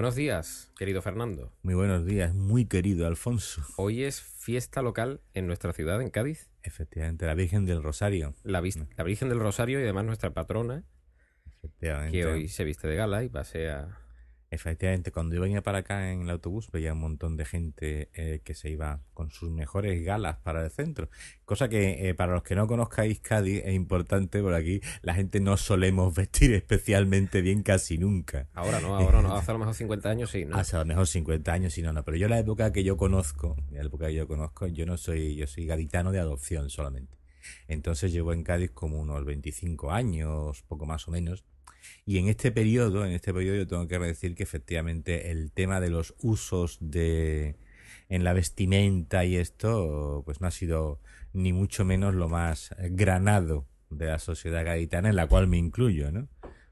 Buenos días, querido Fernando. Muy buenos días, muy querido Alfonso. Hoy es fiesta local en nuestra ciudad, en Cádiz. Efectivamente, la Virgen del Rosario. La, la Virgen del Rosario y además nuestra patrona, Efectivamente. que hoy se viste de gala y pasea Efectivamente, cuando yo venía para acá en el autobús veía un montón de gente eh, que se iba con sus mejores galas para el centro. Cosa que eh, para los que no conozcáis Cádiz es importante, por aquí la gente no solemos vestir especialmente bien casi nunca. Ahora no, ahora no. Hace a lo mejor 50 años sí, ¿no? Hace a lo mejor 50 años sí, no, no. Pero yo la época que yo conozco, la época que yo conozco, yo no soy, yo soy gaditano de adopción solamente. Entonces llevo en Cádiz como unos 25 años, poco más o menos. Y en este periodo, en este periodo yo tengo que decir que efectivamente el tema de los usos de en la vestimenta y esto, pues no ha sido ni mucho menos lo más granado de la sociedad gaditana, en la cual me incluyo, ¿no?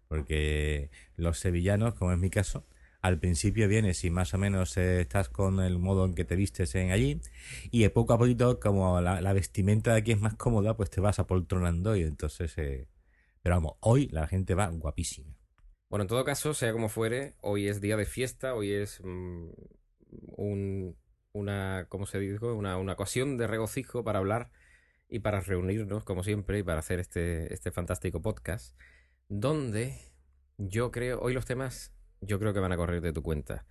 Porque los sevillanos, como es mi caso, al principio vienes y más o menos eh, estás con el modo en que te vistes en allí y poco a poquito como la, vestimenta de aquí es más cómoda pues te vas apoltronando y entonces eh, pero vamos, hoy la gente va guapísima. Bueno, en todo caso, sea como fuere, hoy es día de fiesta, hoy es mm, un, una, ¿cómo se dice? Una, una ocasión de regocijo para hablar y para reunirnos, como siempre, y para hacer este, este fantástico podcast, donde yo creo, hoy los temas, yo creo que van a correr de tu cuenta.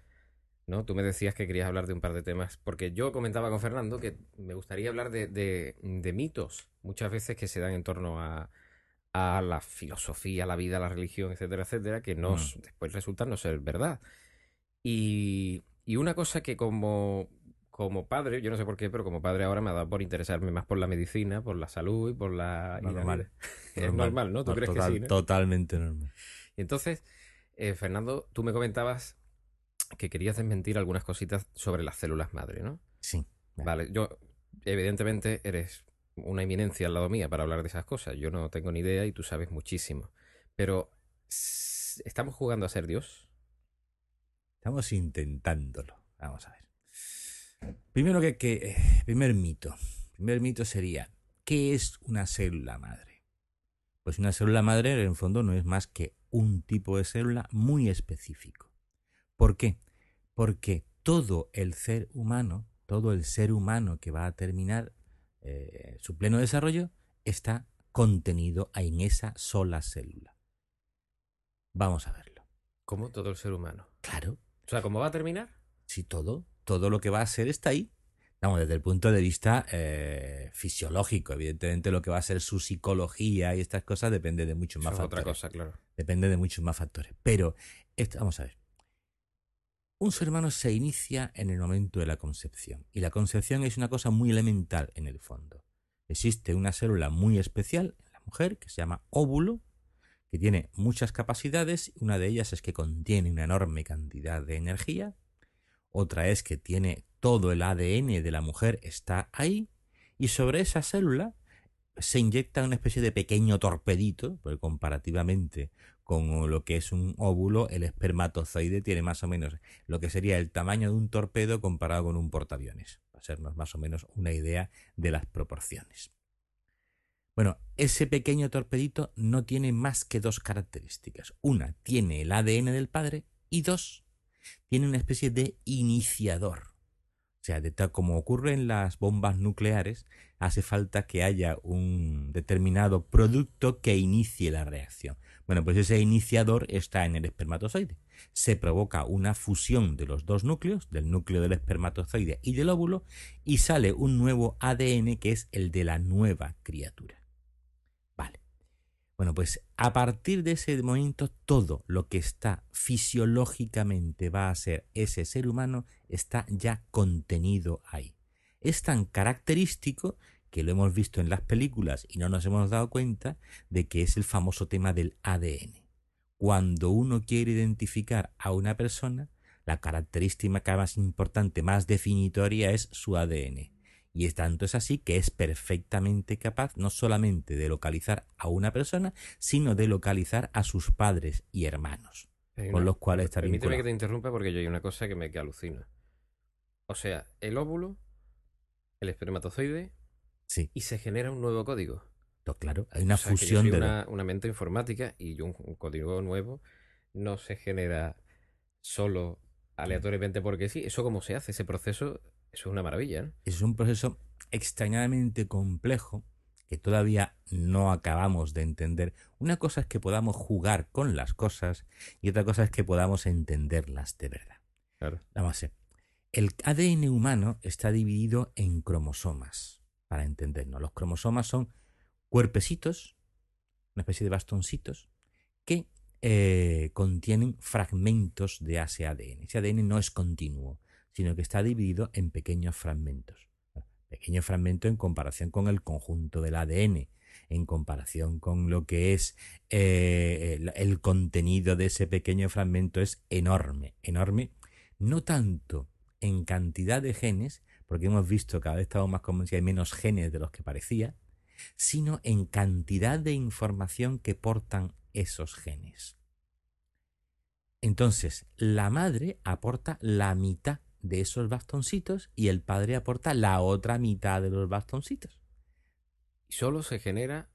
¿no? Tú me decías que querías hablar de un par de temas, porque yo comentaba con Fernando que me gustaría hablar de, de mitos, muchas veces que se dan en torno a, a la filosofía, la vida, la religión, etcétera, etcétera, que nos, mm. después resultan no ser verdad. Y, y una cosa que como, como padre, yo no sé por qué, pero como padre ahora me ha dado por interesarme más por la medicina, por la salud y por la... Normal. es normal, ¿no? ¿Tú crees que sí? Totalmente normal. Y entonces, eh, Fernando, tú me comentabas que querías desmentir algunas cositas sobre las células madre, ¿no? Sí. Vale, yo, evidentemente, eres una eminencia al lado mía para hablar de esas cosas. Yo no tengo ni idea y tú sabes muchísimo. Pero, ¿estamos jugando a ser Dios? Estamos intentándolo. Vamos a ver. Primero que, que eh, primer mito. Primer mito sería, ¿qué es una célula madre? Pues una célula madre en el fondo no es más que un tipo de célula muy específico. ¿Por qué? Porque todo el ser humano, todo el ser humano que va a terminar eh, su pleno desarrollo está contenido en esa sola célula. Vamos a verlo. ¿Cómo todo el ser humano? Claro. O sea, ¿cómo va a terminar? Si todo, todo lo que va a ser está ahí. Vamos, desde el punto de vista eh, fisiológico, evidentemente lo que va a ser su psicología y estas cosas depende de muchos más factores. otra cosa, claro. Depende de muchos más factores. Pero, vamos a ver. Un ser humano se inicia en el momento de la concepción y la concepción es una cosa muy elemental en el fondo. Existe una célula muy especial en la mujer que se llama óvulo, que tiene muchas capacidades. Una de ellas es que contiene una enorme cantidad de energía. Otra es que tiene todo el ADN de la mujer está ahí. Y sobre esa célula se inyecta una especie de pequeño torpedito, porque comparativamente con lo que es un óvulo, el espermatozoide tiene más o menos lo que sería el tamaño de un torpedo comparado con un portaaviones, para hacernos más o menos una idea de las proporciones. Bueno, ese pequeño torpedito no tiene más que dos características. Una, tiene el ADN del padre y dos, tiene una especie de iniciador. Sea, de tal como ocurre en las bombas nucleares, hace falta que haya un determinado producto que inicie la reacción. Bueno, pues ese iniciador está en el espermatozoide. Se provoca una fusión de los dos núcleos, del núcleo del espermatozoide y del óvulo, y sale un nuevo ADN que es el de la nueva criatura. Bueno, pues a partir de ese momento todo lo que está fisiológicamente va a ser ese ser humano está ya contenido ahí. Es tan característico que lo hemos visto en las películas y no nos hemos dado cuenta de que es el famoso tema del ADN. Cuando uno quiere identificar a una persona, la característica más importante, más definitoria es su ADN. Y es tanto es así que es perfectamente capaz no solamente de localizar a una persona, sino de localizar a sus padres y hermanos, con los cuales está Permíteme que te interrumpa porque yo hay una cosa que me que alucina. O sea, el óvulo, el espermatozoide y se genera un nuevo código. claro, hay una fusión de. Una, una, mente informática y un, código nuevo no se genera solo aleatoriamente porque sí. ¿Eso cómo se hace? Ese proceso, eso es una maravilla, ¿no? Es un proceso extrañadamente complejo que todavía no acabamos de entender. Una cosa es que podamos jugar con las cosas y otra cosa es que podamos entenderlas de verdad. Claro. Vamos a ver. El ADN humano está dividido en cromosomas, para entendernos. Los cromosomas son cuerpecitos, una especie de bastoncitos, que eh, contienen fragmentos de ese ADN. Ese ADN no es continuo, sino que está dividido en pequeños fragmentos. Pequeño fragmento en comparación con el conjunto del ADN, en comparación con lo que es eh, el, contenido de ese pequeño fragmento es enorme, enorme, no tanto en cantidad de genes, porque hemos visto cada vez estamos más convencidos que hay menos genes de los que parecía, sino en cantidad de información que portan esos genes. Entonces, la madre aporta la mitad de esos bastoncitos y el padre aporta la otra mitad de los bastoncitos. Y solo se genera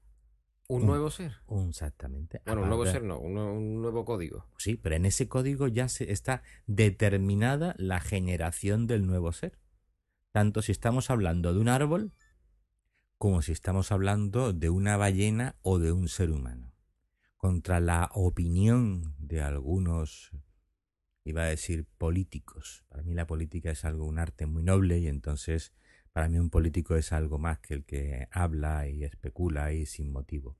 un, nuevo ser. Un, exactamente. Bueno, un nuevo ser no, un, un, nuevo código. Sí, pero en ese código ya se está determinada la generación del nuevo ser. Tanto si estamos hablando de un árbol como si estamos hablando de una ballena o de un ser humano. Contra la opinión de algunos iba a decir políticos. Para mí la política es algo, un arte muy noble y entonces para mí un político es algo más que el que habla y especula y sin motivo.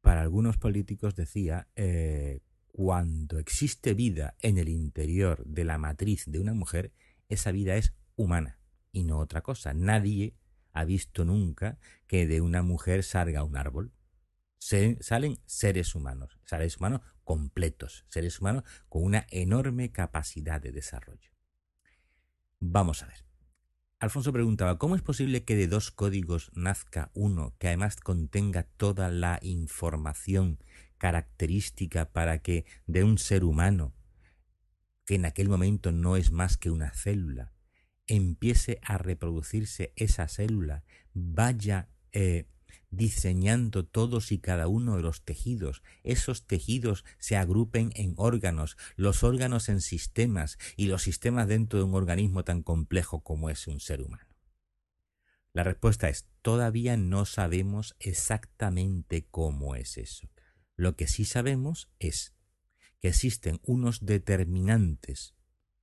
Para algunos políticos decía, eh, cuando existe vida en el interior de la matriz de una mujer, esa vida es humana y no otra cosa. Nadie ha visto nunca que de una mujer salga un árbol. Salen seres humanos, seres humanos completos, seres humanos con una enorme capacidad de desarrollo. Vamos a ver. Alfonso preguntaba, ¿cómo es posible que de dos códigos nazca uno que además contenga toda la información característica para que de un ser humano, que en aquel momento no es más que una célula, empiece a reproducirse esa célula, vaya eh, diseñando todos y cada uno de los tejidos. Esos tejidos se agrupen en órganos, los órganos en sistemas y los sistemas dentro de un organismo tan complejo como es un ser humano. La respuesta es, todavía no sabemos exactamente cómo es eso. Lo que sí sabemos es que existen unos determinantes,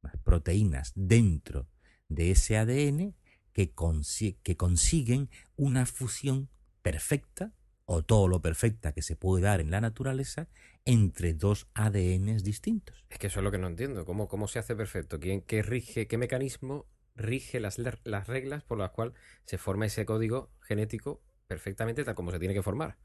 unas proteínas dentro de ese ADN que, que consiguen una fusión perfecta o todo lo perfecta que se puede dar en la naturaleza entre dos ADNs distintos. Es que eso es lo que no entiendo. ¿Cómo, cómo se hace perfecto? ¿Quién, qué, rige, ¿Qué mecanismo rige las, las reglas por las cuales se forma ese código genético perfectamente tal como se tiene que formar?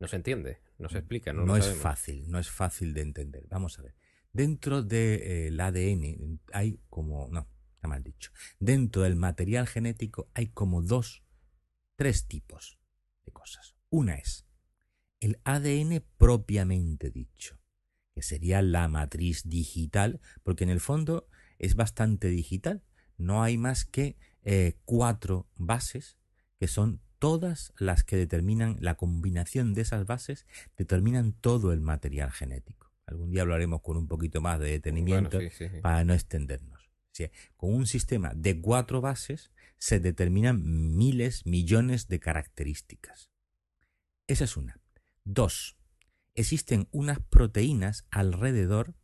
No se entiende, no se explica. No, no es fácil, no es fácil de entender. Vamos a ver. Dentro del ADN hay como... No, está mal dicho. Dentro del material genético hay como dos, tres tipos de cosas. Una es el ADN propiamente dicho, que sería la matriz digital, porque en el fondo es bastante digital. No hay más que eh, cuatro bases que son todas las que determinan la combinación de esas bases, determinan todo el material genético. Algún día hablaremos con un poquito más de detenimiento para no extendernos. con un sistema de cuatro bases se determinan miles, millones de características. Esa es una. Dos, existen unas proteínas alrededor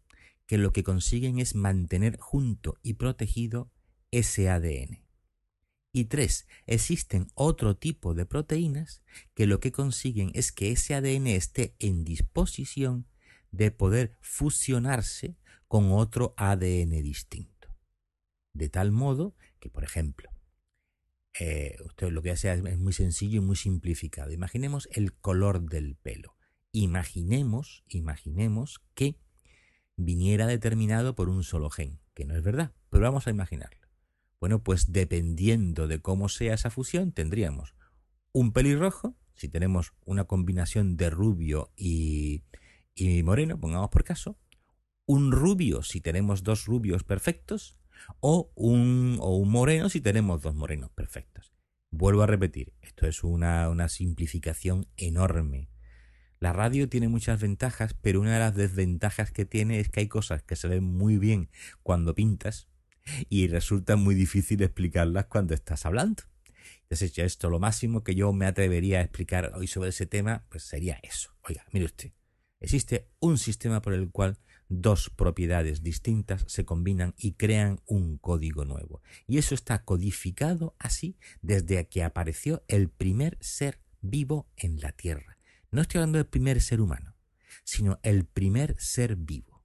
que lo que consiguen es mantener junto y protegido ese ADN. Y tres, existen otro tipo de proteínas que lo que consiguen es que ese ADN esté en disposición de poder fusionarse con otro ADN distinto. De tal modo que, por ejemplo, eh, usted lo que hace es muy sencillo y muy simplificado. Imaginemos el color del pelo. Imaginemos, imaginemos que viniera determinado por un solo gen, que no es verdad, pero vamos a imaginarlo. Bueno, pues dependiendo de cómo sea esa fusión, tendríamos un pelirrojo, si tenemos una combinación de rubio y, y moreno, pongamos por caso, un rubio si tenemos dos rubios perfectos, o un, o un moreno si tenemos dos morenos perfectos. Vuelvo a repetir, esto es una, una simplificación enorme. La radio tiene muchas ventajas, pero una de las desventajas que tiene es que hay cosas que se ven muy bien cuando pintas y resulta muy difícil explicarlas cuando estás hablando. Entonces, esto, lo máximo que yo me atrevería a explicar hoy sobre ese tema, pues sería eso. Oiga, mire usted, existe un sistema por el cual dos propiedades distintas se combinan y crean un código nuevo. Y eso está codificado así desde que apareció el primer ser vivo en la Tierra. No estoy hablando del primer ser humano, sino el primer ser vivo.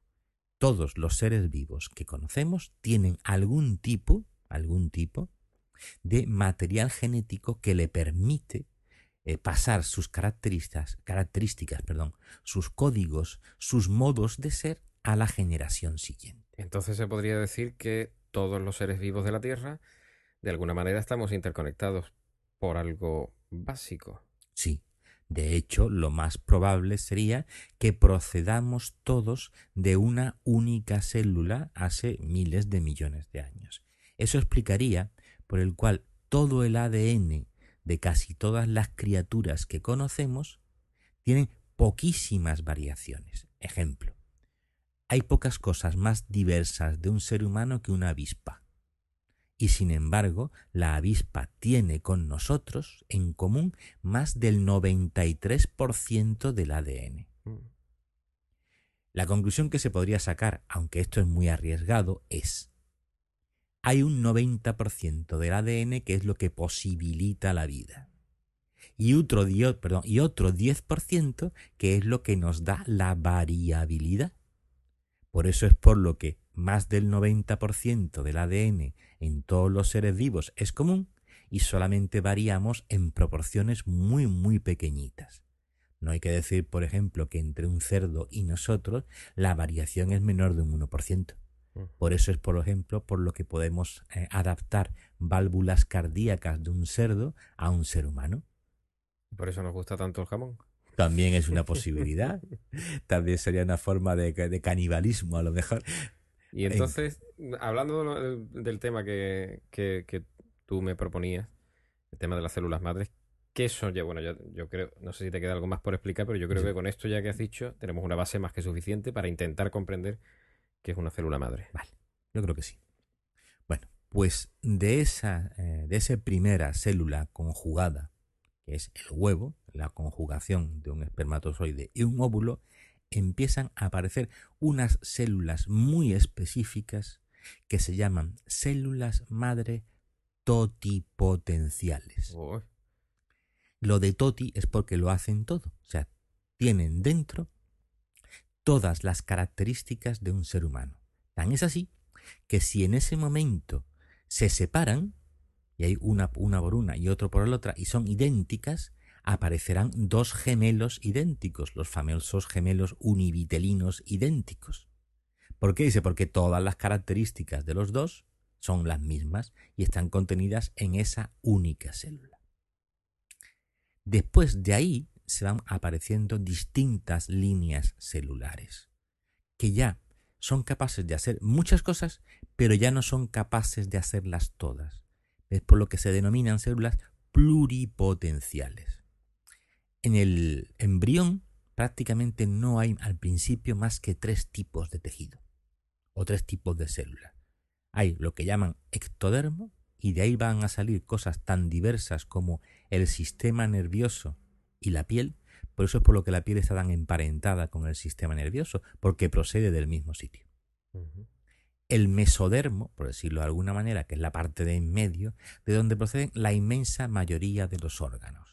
Todos los seres vivos que conocemos tienen algún tipo, algún tipo de material genético que le permite eh, pasar sus características, características perdón, sus códigos, sus modos de ser a la generación siguiente. Entonces se podría decir que todos los seres vivos de la Tierra, de alguna manera, estamos interconectados por algo básico. Sí. De hecho, lo más probable sería que procedamos todos de una única célula hace miles de millones de años. Eso explicaría por el cual todo el ADN de casi todas las criaturas que conocemos tienen poquísimas variaciones. Ejemplo, hay pocas cosas más diversas de un ser humano que una avispa. Y sin embargo, la avispa tiene con nosotros en común más del 93% del ADN. Mm. La conclusión que se podría sacar, aunque esto es muy arriesgado, es hay un 90% del ADN que es lo que posibilita la vida. Y otro, perdón, y otro 10% que es lo que nos da la variabilidad. Por eso es por lo que más del 90% del ADN en todos los seres vivos es común y solamente variamos en proporciones muy muy pequeñitas. No hay que decir, por ejemplo, que entre un cerdo y nosotros la variación es menor de un 1%. Mm. Por eso es, por ejemplo, por lo que podemos eh, adaptar válvulas cardíacas de un cerdo a un ser humano. Por eso nos gusta tanto el jamón. También es una posibilidad. También sería una forma de, canibalismo, a lo mejor. Y entonces, hablando del tema que, tú me proponías, el tema de las células madres, ¿qué son ya? Bueno, yo, creo, no sé si te queda algo más por explicar, pero yo creo que con esto ya que has dicho, tenemos una base más que suficiente para intentar comprender qué es una célula madre. Vale, yo creo que sí. Bueno, pues de esa, eh, de esa primera célula conjugada, que es el huevo, la conjugación de un espermatozoide y un óvulo, empiezan a aparecer unas células muy específicas que se llaman células madre totipotenciales. Lo de toti es porque lo hacen todo, o sea, tienen dentro todas las características de un ser humano. Tan es así que si en ese momento se separan, y hay una, una por una y otro por la otra, y son idénticas, aparecerán dos gemelos idénticos, los famosos gemelos univitelinos idénticos. ¿Por qué? Dice, porque todas las características de los dos son las mismas y están contenidas en esa única célula. Después de ahí se van apareciendo distintas líneas celulares, que ya son capaces de hacer muchas cosas, pero ya no son capaces de hacerlas todas. Es por lo que se denominan células pluripotenciales. En el embrión prácticamente no hay al principio más que tres tipos de tejido o tres tipos de células. Hay lo que llaman ectodermo y de ahí van a salir cosas tan diversas como el sistema nervioso y la piel. Por eso es por lo que la piel está tan emparentada con el sistema nervioso, porque procede del mismo sitio. El mesodermo, por decirlo de alguna manera, que es la parte de en medio, de donde proceden la inmensa mayoría de los órganos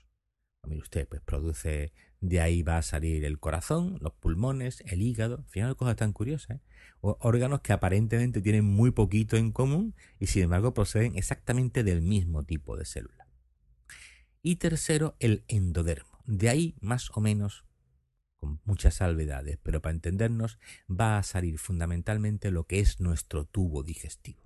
mire usted, pues produce, de ahí va a salir el corazón, los pulmones, el hígado, final cosas tan curiosas, ¿eh? órganos que aparentemente tienen muy poquito en común y sin embargo proceden exactamente del mismo tipo de célula. Y tercero, el endodermo. De ahí, más o menos, con muchas salvedades, pero para entendernos, va a salir fundamentalmente lo que es nuestro tubo digestivo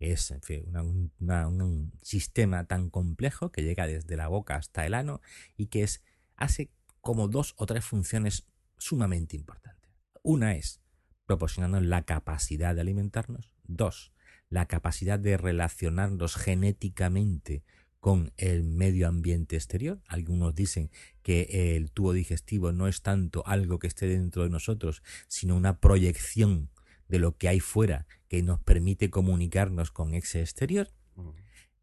es un sistema tan complejo que llega desde la boca hasta el ano y que es, hace como dos o tres funciones sumamente importantes. Una es proporcionarnos la capacidad de alimentarnos. Dos, la capacidad de relacionarnos genéticamente con el medio ambiente exterior. Algunos dicen que el tubo digestivo no es tanto algo que esté dentro de nosotros, sino una proyección de lo que hay fuera que nos permite comunicarnos con ese exterior.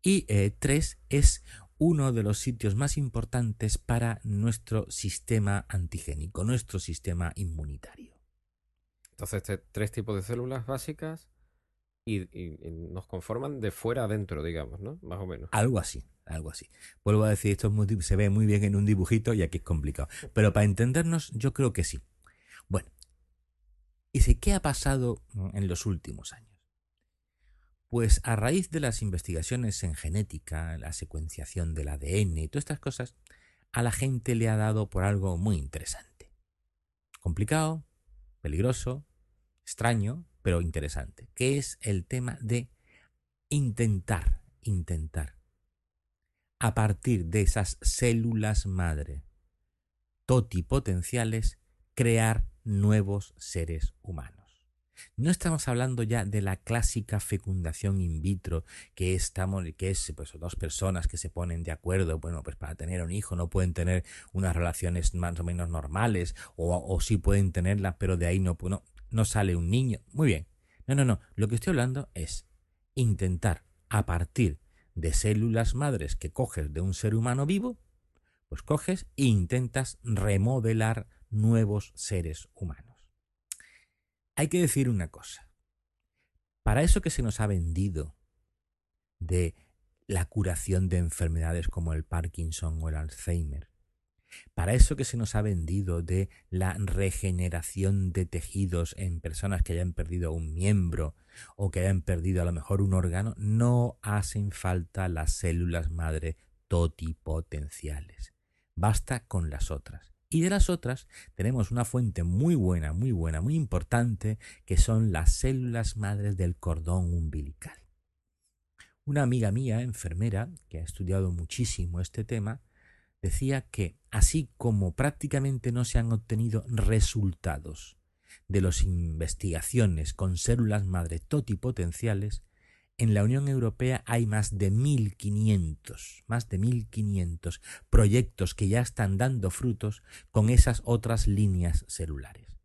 Y eh, tres, es uno de los sitios más importantes para nuestro sistema antigénico, nuestro sistema inmunitario. Entonces, tres tipos de células básicas y, nos conforman de fuera adentro, digamos, ¿no? Más o menos. Algo así, algo así. Vuelvo a decir, esto se ve muy bien en un dibujito y aquí es complicado. Pero para entendernos, yo creo que sí. Bueno, ¿y qué ha pasado en los últimos años? Pues a raíz de las investigaciones en genética, la secuenciación del ADN y todas estas cosas, a la gente le ha dado por algo muy interesante. Complicado, peligroso, extraño, pero interesante, que es el tema de intentar, intentar, a partir de esas células madre totipotenciales, crear nuevos seres humanos. No estamos hablando ya de la clásica fecundación in vitro, que estamos, que es pues dos personas que se ponen de acuerdo, bueno, pues para tener un hijo no pueden tener unas relaciones más o menos normales, o, sí pueden tenerlas, pero de ahí no, no, no sale un niño. Muy bien. No, no, no. Lo que estoy hablando es intentar, a partir de células madres que coges de un ser humano vivo, pues coges e intentas remodelar nuevos seres humanos. Hay que decir una cosa. Para eso que se nos ha vendido de la curación de enfermedades como el Parkinson o el Alzheimer, para eso que se nos ha vendido de la regeneración de tejidos en personas que hayan perdido un miembro o que hayan perdido a lo mejor un órgano, no hacen falta las células madre totipotenciales. Basta con las otras. Y de las otras tenemos una fuente muy buena, muy buena, muy importante, que son las células madres del cordón umbilical. Una amiga mía, enfermera, que ha estudiado muchísimo este tema, decía que así como prácticamente no se han obtenido resultados de las investigaciones con células madre totipotenciales, en la Unión Europea hay más de 1.500, más de 1.500 proyectos que ya están dando frutos con esas otras líneas celulares.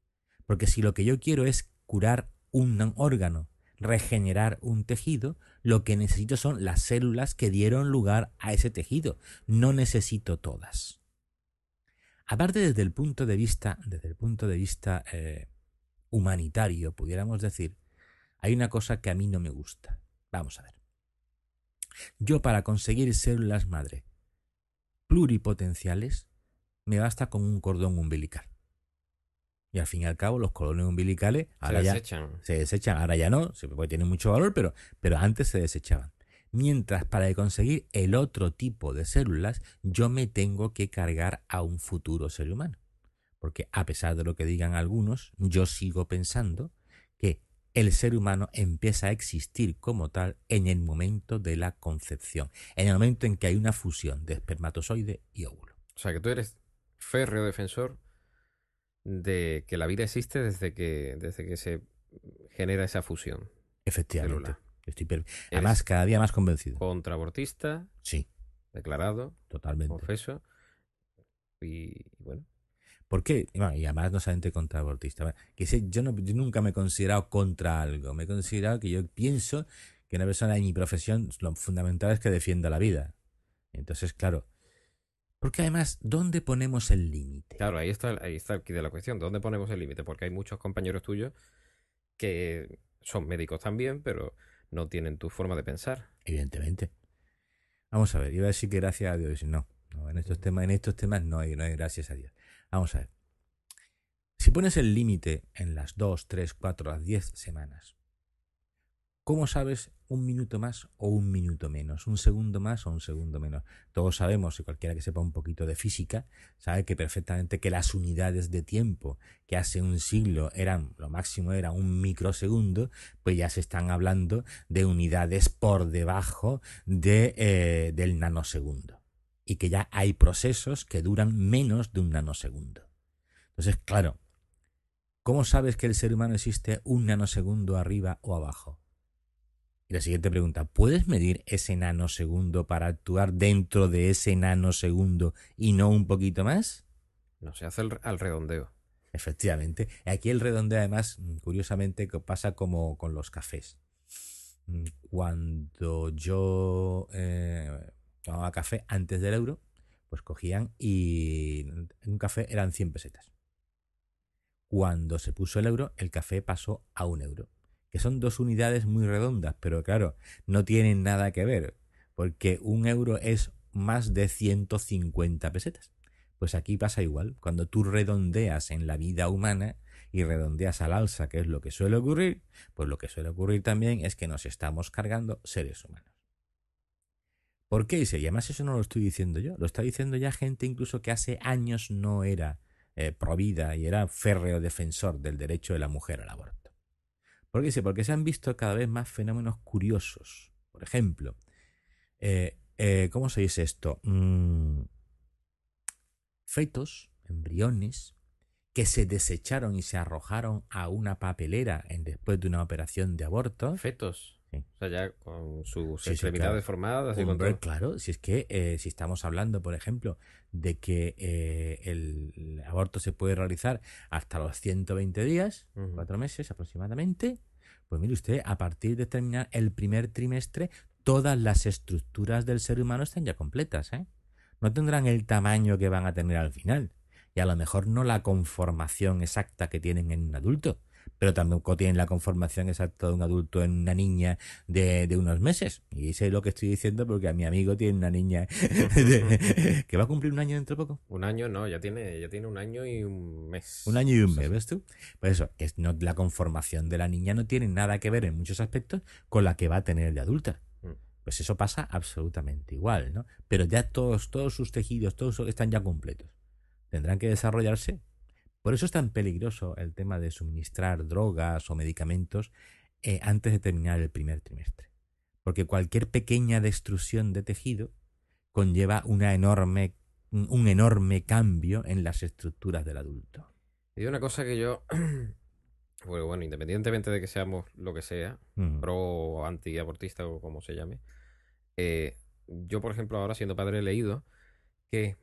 Porque si lo que yo quiero es curar un órgano, regenerar un tejido, lo que necesito son las células que dieron lugar a ese tejido. No necesito todas. Aparte desde el punto de vista, desde el punto de vista eh, humanitario, pudiéramos decir, hay una cosa que a mí no me gusta. Vamos a ver. Yo para conseguir células madre pluripotenciales me basta con un cordón umbilical. Y al fin y al cabo los cordones umbilicales ahora se desechan. se desechan, ahora ya no, porque tienen mucho valor, pero, pero antes se desechaban. Mientras para conseguir el otro tipo de células yo me tengo que cargar a un futuro ser humano. Porque a pesar de lo que digan algunos, yo sigo pensando que el ser humano empieza a existir como tal en el momento de la concepción, en el momento en que hay una fusión de espermatozoide y óvulo. O sea que tú eres férreo defensor de que la vida existe desde que, desde que se genera esa fusión. Efectivamente. Estoy Además, cada día más convencido. Contrabortista. Sí. Declarado. Totalmente. Confeso. Y bueno, ¿Por qué? y además no solamente contra abortista. Que yo, no, nunca me he considerado contra algo. Me he considerado que yo pienso que una persona en mi profesión lo fundamental es que defienda la vida. Entonces, claro. Porque además, ¿dónde ponemos el límite? Claro, ahí está, ahí está el de la cuestión. ¿Dónde ponemos el límite? Porque hay muchos compañeros tuyos que son médicos también, pero no tienen tu forma de pensar. Evidentemente. Vamos a ver, iba a decir que gracias a Dios. No, no en estos temas, en estos temas no hay, no hay gracias a Dios. Vamos a ver. Si pones el límite en las 2, 3, 4, las 10 semanas, ¿cómo sabes un minuto más o un minuto menos? ¿Un segundo más o un segundo menos? Todos sabemos, y cualquiera que sepa un poquito de física, sabe que perfectamente que las unidades de tiempo que hace un siglo eran, lo máximo era un microsegundo, pues ya se están hablando de unidades por debajo de, eh, del nanosegundo y que ya hay procesos que duran menos de un nanosegundo. Entonces, claro, ¿cómo sabes que el ser humano existe un nanosegundo arriba o abajo? Y la siguiente pregunta, ¿puedes medir ese nanosegundo para actuar dentro de ese nanosegundo y no un poquito más? No, se hace al redondeo. Efectivamente. Aquí el redondeo, además, curiosamente, pasa como con los cafés. Mm, cuando yo eh, tomaba café antes del euro, pues cogían y un café eran 100 pesetas. Cuando se puso el euro, el café pasó a un euro, que son dos unidades muy redondas, pero claro, no tienen nada que ver, porque un euro es más de 150 pesetas. Pues aquí pasa igual, cuando tú redondeas en la vida humana y redondeas al alza, que es lo que suele ocurrir, pues lo que suele ocurrir también es que nos estamos cargando seres humanos. ¿Por qué? Y además eso no lo estoy diciendo yo, lo está diciendo ya gente incluso que hace años no era eh, provida y era férreo defensor del derecho de la mujer al aborto. ¿Por qué dice? Porque se han visto cada vez más fenómenos curiosos. Por ejemplo, eh, eh, ¿cómo se dice esto? Mm, fetos, embriones, que se desecharon y se arrojaron a una papelera en, después de una operación de aborto. Fetos. O sea, ya con sus extremidades formadas. Y Claro, si es que eh, si estamos hablando, por ejemplo, de que eh, el, aborto se puede realizar hasta los 120 días, cuatro meses aproximadamente, pues mire usted, a partir de terminar el primer trimestre, todas las estructuras del ser humano están ya completas, ¿eh? no tendrán el tamaño que van a tener al final. Y a lo mejor no la conformación exacta que tienen en un adulto, pero tampoco tienen la conformación exacta de un adulto en una niña de, unos meses. Y sé lo que estoy diciendo porque a mi amigo tiene una niña que va a cumplir un año dentro de poco. Un año no, ya tiene, ya tiene un año y un mes. Un año y un mes, ¿ves tú? Pues eso, es, no, la conformación de la niña no tiene nada que ver en muchos aspectos con la que va a tener de adulta. Pues eso pasa absolutamente igual, ¿no? Pero ya todos, todos sus tejidos, todos están ya completos. Tendrán que desarrollarse. Por eso es tan peligroso el tema de suministrar drogas o medicamentos eh, antes de terminar el primer trimestre. Porque cualquier pequeña destrucción de tejido conlleva una enorme, un enorme cambio en las estructuras del adulto. Y una cosa que yo Bueno, bueno, independientemente de que seamos lo que sea, pro o anti-abortista o como se llame, eh, yo, por ejemplo, ahora siendo padre he leído que,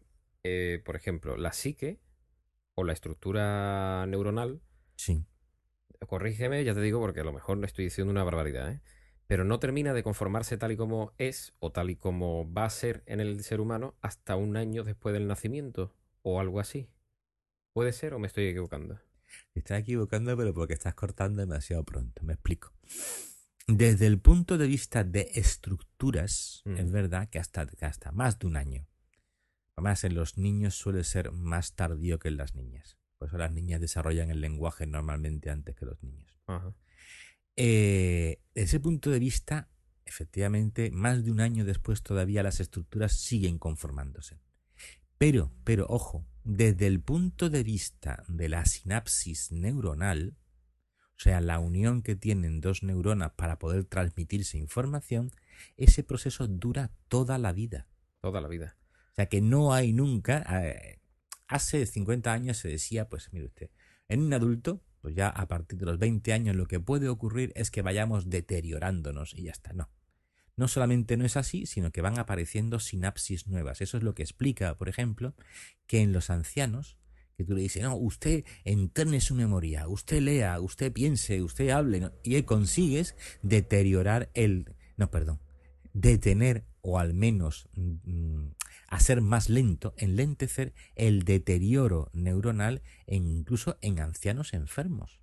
eh, por ejemplo, la psique o la estructura neuronal. Sí. Corrígeme, ya te digo, porque a lo mejor estoy diciendo una barbaridad, ¿eh? Pero no termina de conformarse tal y como es o tal y como va a ser en el ser humano hasta un año después del nacimiento o algo así. ¿Puede ser o me estoy equivocando? Te estás equivocando, pero porque estás cortando demasiado pronto. Me explico. Desde el punto de vista de estructuras, es mm. verdad que hasta, hasta más de un año. Además, en los niños suele ser más tardío que en las niñas. Por eso las niñas desarrollan el lenguaje normalmente antes que los niños. Eh, desde ese punto de vista, efectivamente, más de un año después todavía las estructuras siguen conformándose. Pero, pero, ojo, desde el punto de vista de la sinapsis neuronal, o sea, la unión que tienen dos neuronas para poder transmitirse información, ese proceso dura toda la vida. Toda la vida. O sea, que no hay nunca... Eh, hace 50 años se decía, pues mire usted, en un adulto, pues ya a partir de los 20 años lo que puede ocurrir es que vayamos deteriorándonos y ya está. No, no solamente no es así, sino que van apareciendo sinapsis nuevas. Eso es lo que explica, por ejemplo, que en los ancianos, que tú le dices, no, usted enterne su memoria, usted lea, usted piense, usted hable, y consigues deteriorar el, no, perdón, detener o al menos mm, hacer más lento, enlentecer el deterioro neuronal incluso en ancianos enfermos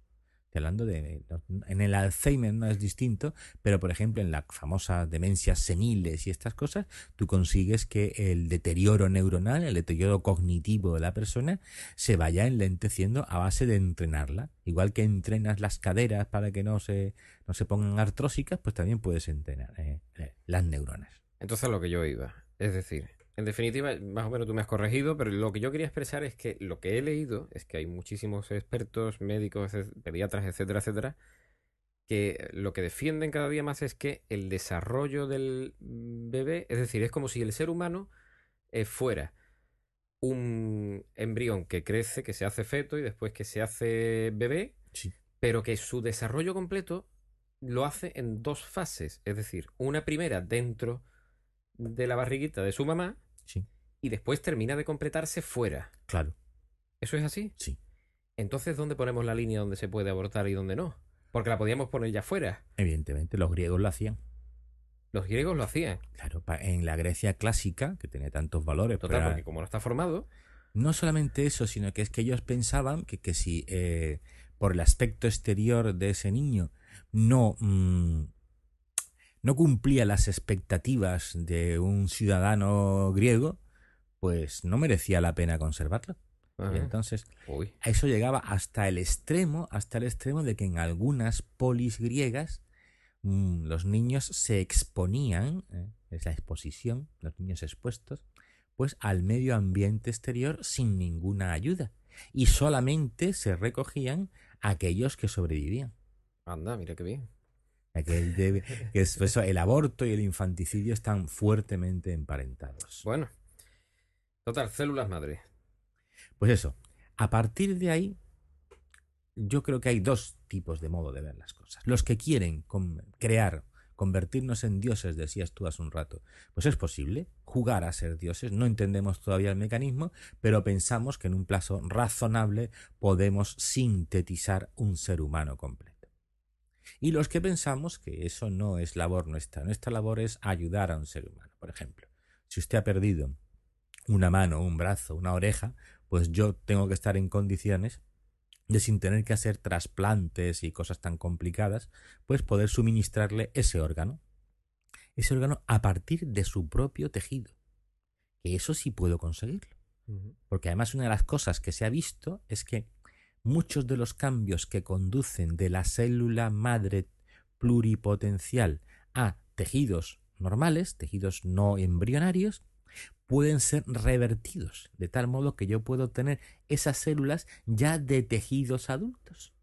hablando de. En el Alzheimer no es distinto, pero por ejemplo en las famosas demencias seniles y estas cosas, tú consigues que el deterioro neuronal, el deterioro cognitivo de la persona, se vaya enlenteciendo a base de entrenarla. Igual que entrenas las caderas para que no se, no se pongan artrósicas, pues también puedes entrenar eh, las neuronas. Entonces lo que yo iba. Es decir, en definitiva, más o menos tú me has corregido, pero lo que yo quería expresar es que lo que he leído es que hay muchísimos expertos, médicos, pediatras, etcétera, etcétera, que lo que defienden cada día más es que el desarrollo del bebé, es decir, es como si el ser humano eh, fuera un embrión que crece, que se hace feto y después que se hace bebé, pero que su desarrollo completo lo hace en dos fases. Es decir, una primera dentro de la barriguita de su mamá Sí, y después termina de completarse fuera. claro, ¿Eso es así? sí. Entonces, ¿dónde ponemos la línea donde se puede abortar y dónde no? Porque la podíamos poner ya fuera. Evidentemente, los griegos lo hacían. Los griegos lo hacían. Claro, en la Grecia clásica, que tenía tantos valores, Total, pero porque como no está formado, no solamente eso, sino que es que ellos pensaban que, que si eh, por el aspecto exterior de ese niño no, mm, no cumplía las expectativas de un ciudadano griego, pues no merecía la pena conservarlo. Y entonces uy, a eso llegaba hasta el extremo, hasta el extremo de que en algunas polis griegas mm, los niños se exponían, ¿eh? es la exposición, los niños expuestos, pues al medio ambiente exterior sin ninguna ayuda. Y solamente se recogían aquellos que sobrevivían. anda, mira qué bien. Aquel de- que es- el aborto y el infanticidio están fuertemente emparentados. Bueno, total, células madre. Pues eso, a partir de ahí, yo creo que hay dos tipos de modo de ver las cosas. Los que quieren con- crear, convertirnos en dioses, decías tú hace un rato, pues es posible jugar a ser dioses. No entendemos todavía el mecanismo, pero pensamos que en un plazo razonable podemos sintetizar un ser humano completo. Y los que pensamos que eso no es labor nuestra, nuestra labor es ayudar a un ser humano. Por ejemplo, si usted ha perdido una mano, un brazo, una oreja, pues yo tengo que estar en condiciones de sin tener que hacer trasplantes y cosas tan complicadas, pues poder suministrarle ese órgano. Ese órgano a partir de su propio tejido. Que eso sí puedo conseguirlo. Porque además una de las cosas que se ha visto es que muchos de los cambios que conducen de la célula madre pluripotencial a tejidos normales, tejidos no embrionarios, pueden ser revertidos, de tal modo que yo puedo tener esas células ya de tejidos adultos.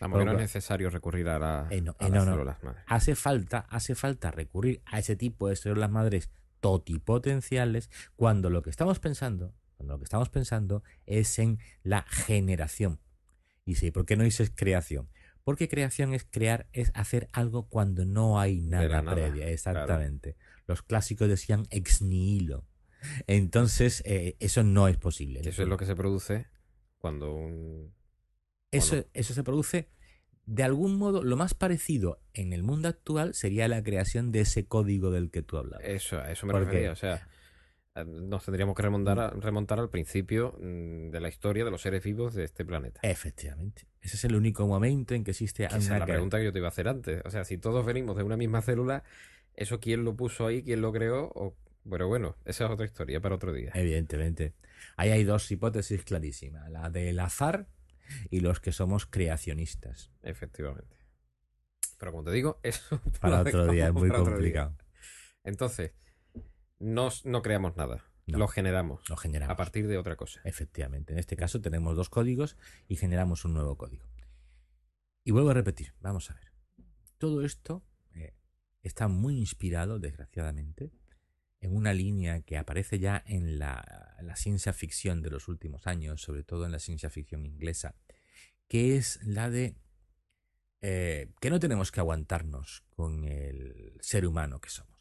Vamos, que no es necesario recurrir a, la, Eh, no, a eh, las no, no. células madre. Hace falta, hace falta recurrir a ese tipo de células madres totipotenciales cuando lo que estamos pensando, cuando lo que estamos pensando es en la generación. Y sí, ¿por qué no dices creación? Porque creación es crear, es hacer algo cuando no hay nada, nada, previa. Exactamente. Los clásicos decían ex nihilo. Entonces, eh, eso no es posible. Eso es lo que se produce cuando un... Eso, no? eso se produce de algún modo, lo más parecido en el mundo actual sería la creación de ese código del que tú hablabas. Eso, a eso me Porque- refería. O sea, nos tendríamos que remontar, a- remontar al principio mm, de la historia de los seres vivos de este planeta. Efectivamente. Ese es el único momento en que existe Esa es la pregunta que yo te iba a hacer antes. O sea, si todos venimos de una misma célula, ¿eso quién lo puso ahí? ¿Quién lo creó? O... Pero bueno, esa es otra historia para otro día. Evidentemente. Ahí hay dos hipótesis clarísimas, la del azar y los que somos creacionistas. Efectivamente. Pero como te digo, eso Para otro día, es muy día. complicado. Entonces, no, no creamos nada. No. Lo generamos Lo generamos. a partir de otra cosa. Efectivamente. En este caso tenemos dos códigos y generamos un nuevo código. Y vuelvo a repetir, vamos a ver. Todo esto eh, está muy inspirado, desgraciadamente, en una línea que aparece ya en la, en la ciencia ficción de los últimos años, sobre todo en la ciencia ficción inglesa, que es la de eh, que no tenemos que aguantarnos con el ser humano que somos.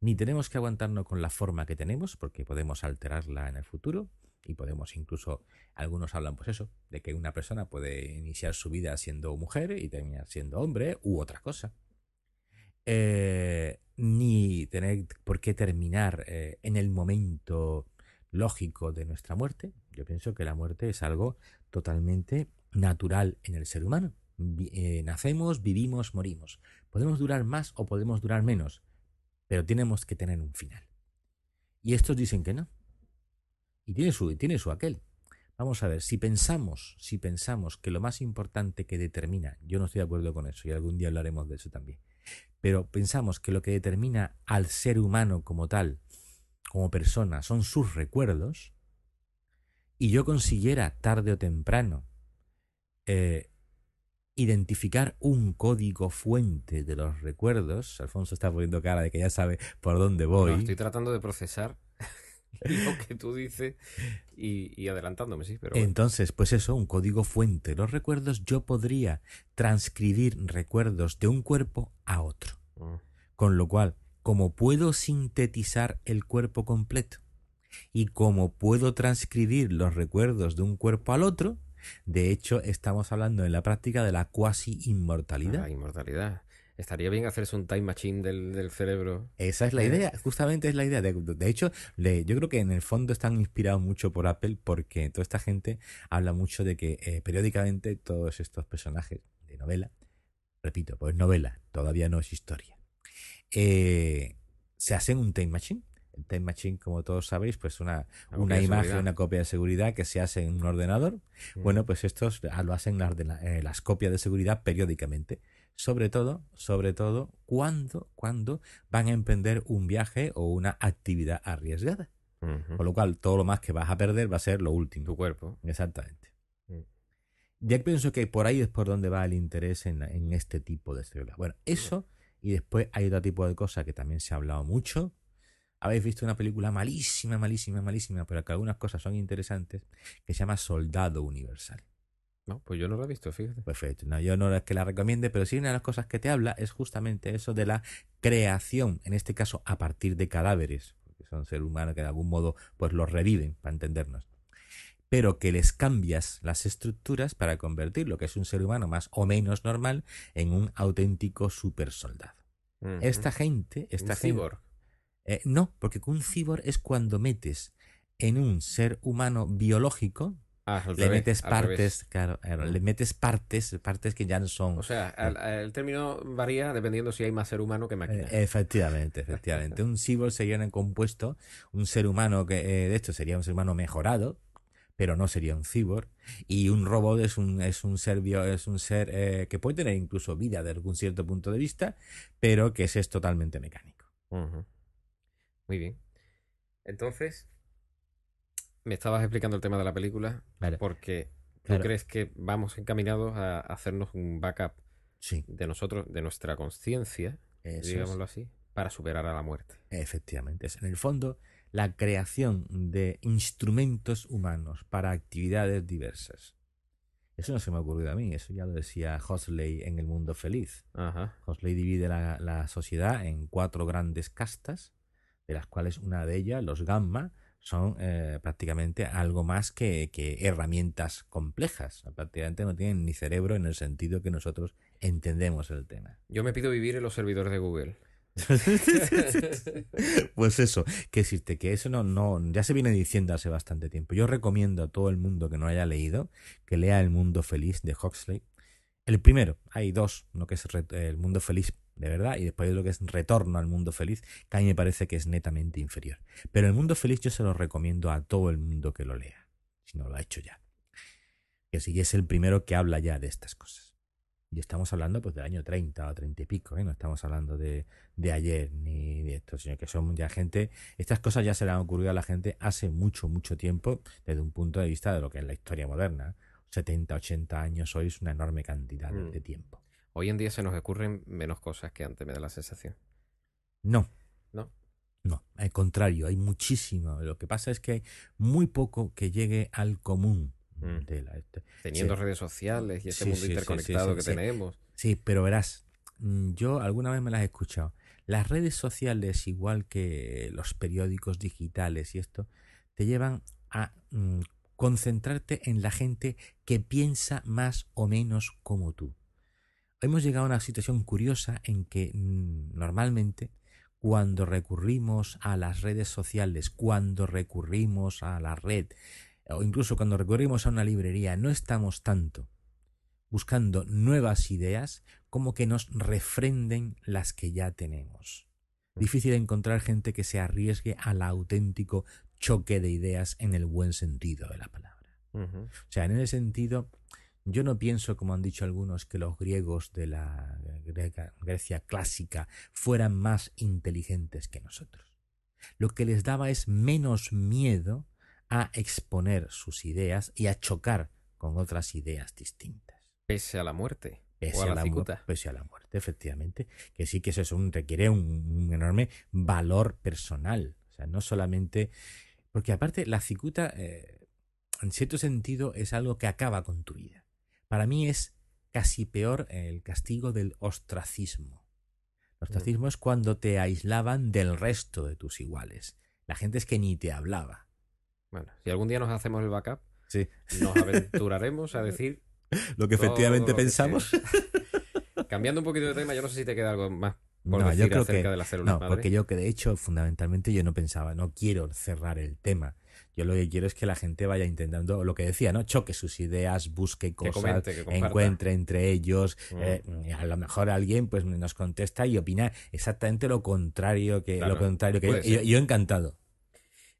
Ni tenemos que aguantarnos con la forma que tenemos, porque podemos alterarla en el futuro, y podemos incluso, algunos hablan pues eso, de que una persona puede iniciar su vida siendo mujer y terminar siendo hombre u otra cosa. Eh, ni tener por qué terminar eh, en el momento lógico de nuestra muerte. Yo pienso que la muerte es algo totalmente natural en el ser humano. Eh, nacemos, vivimos, morimos. Podemos durar más o podemos durar menos, pero tenemos que tener un final. Y estos dicen que no. Y tiene su, tiene su aquel. Vamos a ver, si pensamos, si pensamos que lo más importante que determina, yo no estoy de acuerdo con eso y algún día hablaremos de eso también, pero pensamos que lo que determina al ser humano como tal, como persona, son sus recuerdos, y yo consiguiera tarde o temprano eh, identificar un código fuente de los recuerdos, Alfonso está poniendo cara de que ya sabe por dónde voy. No, estoy tratando de procesar lo que tú dices y, y adelantándome, sí, pero... Entonces, pues eso, un código fuente. Los recuerdos, yo podría transcribir recuerdos de un cuerpo a otro. Mm. Con lo cual, como puedo sintetizar el cuerpo completo y como puedo transcribir los recuerdos de un cuerpo al otro, de hecho, estamos hablando en la práctica de la cuasi inmortalidad. La inmortalidad. Estaría bien hacerse un time machine del, del cerebro. Esa es la idea, justamente es la idea. De, de hecho, le- yo creo que en el fondo están inspirados mucho por Apple porque toda esta gente habla mucho de que eh, periódicamente todos estos personajes de novela, repito, pues novela, todavía no es historia, eh, se hacen un time machine. Time machine, como todos sabéis, pues una, Una imagen, una copia de seguridad que se hace en un ordenador. Mm. Bueno, pues estos ah, lo hacen las, eh, las copias de seguridad periódicamente. Sobre todo, sobre todo, cuando, cuando van a emprender un viaje o una actividad arriesgada. Con lo cual, todo lo más que vas a perder va a ser lo último. Tu cuerpo. Exactamente. Mm. Ya pienso que por ahí es por donde va el interés en, en este tipo de células. Bueno, eso y después hay otro tipo de cosas que también se ha hablado mucho. Habéis visto una película malísima, malísima, malísima, pero que algunas cosas son interesantes, que se llama Soldado Universal. No, pues yo no lo he visto, fíjate. Perfecto. No, yo no es que la recomiende, pero sí una de las cosas que te habla es justamente eso de la creación, en este caso a partir de cadáveres, porque son seres humanos que de algún modo pues los reviven, para entendernos. Pero que les cambias las estructuras para convertir lo que es un ser humano más o menos normal en un auténtico super soldado. Esta gente, Un esta gente, cyborg. Eh, no, porque un cibor es cuando metes en un ser humano biológico, Ah, le revés, metes partes, claro, claro, le metes partes, partes que ya no son O sea, al- el término varía dependiendo si hay más ser humano que máquina. Eh, efectivamente, efectivamente. Un cyborg sería un compuesto, un ser humano que, eh, de hecho, sería un ser humano mejorado, pero no sería un cyborg. Y un robot es un, es un ser, bio- es un ser eh, que puede tener incluso vida desde algún cierto punto de vista, pero que ese es totalmente mecánico. Ujú. Muy bien. Entonces, me estabas explicando el tema de la película Vale. porque tú Claro. crees que vamos encaminados a hacernos un backup Sí, de nosotros, de nuestra conciencia, es. digámoslo así, para superar a la muerte. Efectivamente, es en el fondo la creación de instrumentos humanos para actividades diversas. Eso no se me ha ocurrido a mí, eso ya lo decía Huxley en El Mundo Feliz. Ajá. Huxley divide la, la sociedad en cuatro grandes castas, de las cuales una de ellas, los gamma, son eh, prácticamente algo más que, que herramientas complejas. Prácticamente no tienen ni cerebro en el sentido que nosotros entendemos el tema. Yo me pido vivir en los servidores de Google. pues eso, que decirte que eso no, no, ya se viene diciendo hace bastante tiempo. Yo recomiendo a todo el mundo que no haya leído que lea El Mundo Feliz de Huxley. El primero, hay dos, uno que es El Mundo Feliz de verdad y después hay lo que es Retorno al Mundo Feliz, que a mí me parece que es netamente inferior. Pero El Mundo Feliz yo se lo recomiendo a todo el mundo que lo lea, si no lo ha hecho ya. Que sí, es el primero que habla ya de estas cosas. Y estamos hablando pues del año 30 o 30 y pico, ¿eh? no estamos hablando de, de ayer ni de esto, sino que son ya gente, estas cosas ya se le han ocurrido a la gente hace mucho, mucho tiempo desde un punto de vista de lo que es la historia moderna. 70, 80 años hoy es una enorme cantidad de, Mm. de tiempo. Hoy en día se nos ocurren menos cosas que antes, me da la sensación. No, ¿No? no, al contrario, hay muchísimo. Lo que pasa es que hay muy poco que llegue al común. Mm. De la, este- Teniendo Sí. redes sociales y ese Sí, mundo sí, interconectado que tenemos. Sí, pero verás, mm, yo alguna vez me las he escuchado. Las redes sociales, igual que los periódicos digitales y esto, te llevan a mm, concentrarte en la gente que piensa más o menos como tú. Hemos llegado a una situación curiosa en que mm, normalmente cuando recurrimos a las redes sociales, cuando recurrimos a la red, o incluso cuando recurrimos a una librería, no estamos tanto buscando nuevas ideas como que nos refrenden las que ya tenemos. Difícil encontrar gente que se arriesgue al auténtico choque de ideas en el buen sentido de la palabra. O sea, en ese sentido, yo no pienso, como han dicho algunos, que los griegos de la Greca- Grecia clásica fueran más inteligentes que nosotros. Lo que les daba es menos miedo a exponer sus ideas y a chocar con otras ideas distintas. Pese a la muerte. Pese o a, la, cicuta. pese a la muerte, efectivamente. Que sí que eso es un, requiere un, un enorme valor personal. O sea, no solamente Porque aparte, la cicuta, eh, en cierto sentido, es algo que acaba con tu vida. Para mí es casi peor el castigo del ostracismo. El ostracismo es cuando te aislaban del resto de tus iguales. La gente es que ni te hablaba. Bueno, si algún día nos hacemos el backup, Sí. nos aventuraremos a decir Lo que efectivamente lo que pensamos. Cambiando un poquito de tema, yo no sé si te queda algo más por No, decir yo creo acerca que de las células no, madre. porque yo que de hecho fundamentalmente yo no pensaba, no quiero cerrar el tema. Yo lo que quiero es que la gente vaya intentando lo que decía, ¿no? Choque sus ideas, busque Que cosas, comente, que comparta. encuentre entre ellos. Mm. eh, a lo mejor alguien pues nos contesta y opina exactamente lo contrario que Claro, lo contrario que yo, yo, encantado.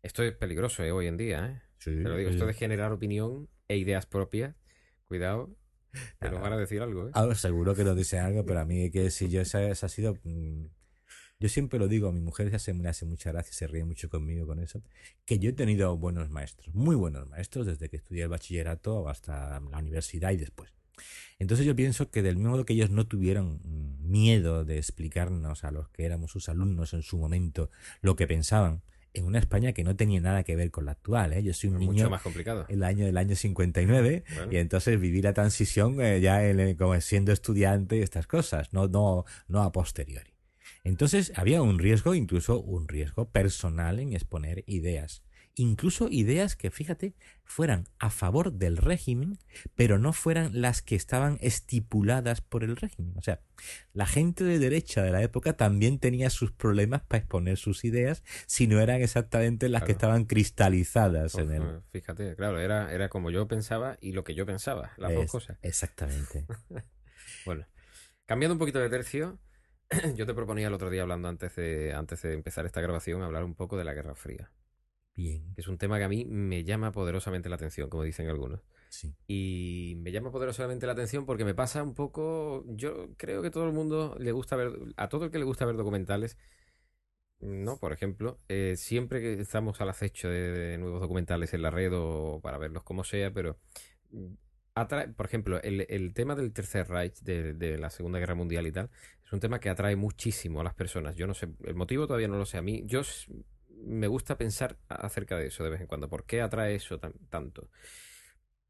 Esto es peligroso ¿eh? hoy en día, ¿eh? Sí, Te lo digo, sí. esto de generar opinión e ideas propias, cuidado, te Nada. van a decir algo, ¿eh? Seguro que nos dicen algo, pero a mí que si yo esa, esa ha sido mm, yo siempre lo digo, a mi mujer se me hace mucha gracia, se ríe mucho conmigo con eso, que yo he tenido buenos maestros, muy buenos maestros, desde que estudié el bachillerato hasta la universidad y después. Entonces yo pienso que del mismo modo que ellos no tuvieron mm, miedo de explicarnos a los que éramos sus alumnos en su momento lo que pensaban, en una España que no tenía nada que ver con la actual. ¿eh? Yo soy un Mucho niño más complicado. el año del año 59 Bueno. y entonces vivir la transición eh, ya en- como siendo estudiante y estas cosas, no, no, no a posteriori. Entonces había un riesgo, incluso un riesgo personal en exponer ideas. Incluso ideas que, fíjate, fueran a favor del régimen, pero no fueran las que estaban estipuladas por el régimen. O sea, la gente de derecha de la época también tenía sus problemas para exponer sus ideas si no eran exactamente las que estaban cristalizadas en el, Ojo, Fíjate, claro, era, era como yo pensaba y lo que yo pensaba, las dos cosas. Exactamente. Bueno, cambiando un poquito de tercio, yo te proponía el otro día, hablando antes de, antes de empezar esta grabación, hablar un poco de la Guerra Fría, Bien. es un tema que a mí me llama poderosamente la atención, como dicen algunos. Sí. Y me llama poderosamente la atención porque me pasa un poco. Yo creo que todo el mundo le gusta ver. A todo el que le gusta ver documentales. ¿No? Por ejemplo, eh, siempre que estamos al acecho de, de nuevos documentales en la red o para verlos como sea, pero. mm, Atrae, por ejemplo, el, el tema del Tercer Reich, de, de la Segunda Guerra Mundial y tal, es un tema que atrae muchísimo a las personas. Yo no sé, el motivo todavía no lo sé. A mí, yo me gusta pensar acerca de eso de vez en cuando. ¿Por qué atrae eso tan- tanto?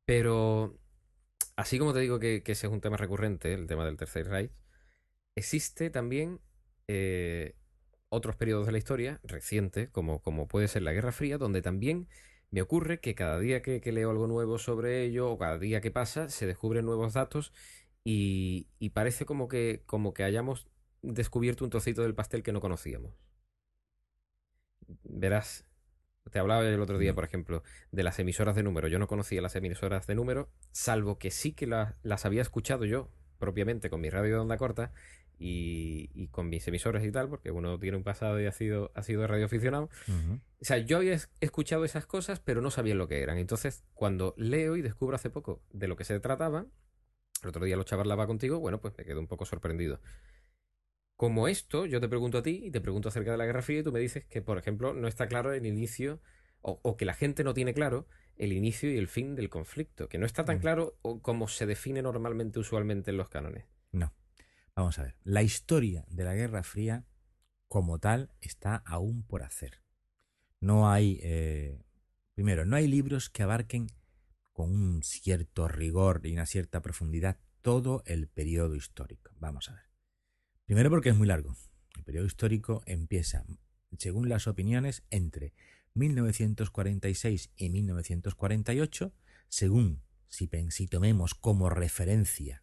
Pero, así como te digo que, ese es un tema recurrente, el tema del Tercer Reich, existe también eh, otros periodos de la historia recientes, como, puede ser la Guerra Fría, donde también me ocurre que cada día que, que leo algo nuevo sobre ello, o cada día que pasa, se descubren nuevos datos y, y parece como que, como que hayamos descubierto un trocito del pastel que no conocíamos. Verás, te hablaba el otro día, por ejemplo, de las emisoras de número. Yo no conocía las emisoras de número, salvo que sí que la- las había escuchado yo propiamente con mi radio de onda corta y, y con mis emisoras y tal, porque uno tiene un pasado y ha sido, ha sido radioaficionado. O sea, yo había es- escuchado esas cosas, pero no sabía lo que eran. Entonces, cuando leo y descubro hace poco de lo que se trataba, el otro día lo charlaba contigo, bueno, pues me quedo un poco sorprendido. Como esto, yo te pregunto a ti y te pregunto acerca de la Guerra Fría y tú me dices que, por ejemplo, no está claro el inicio o, o que la gente no tiene claro el inicio y el fin del conflicto, que no está tan Mm. claro como se define normalmente, usualmente en los cánones. No. Vamos a ver. La historia de la Guerra Fría, como tal, está aún por hacer. No hay. eh, primero, no hay libros que abarquen con un cierto rigor y una cierta profundidad todo el periodo histórico. Vamos a ver. Primero porque es muy largo. El periodo histórico empieza, según las opiniones, entre 1946 y 1948, según si, tomemos como referencia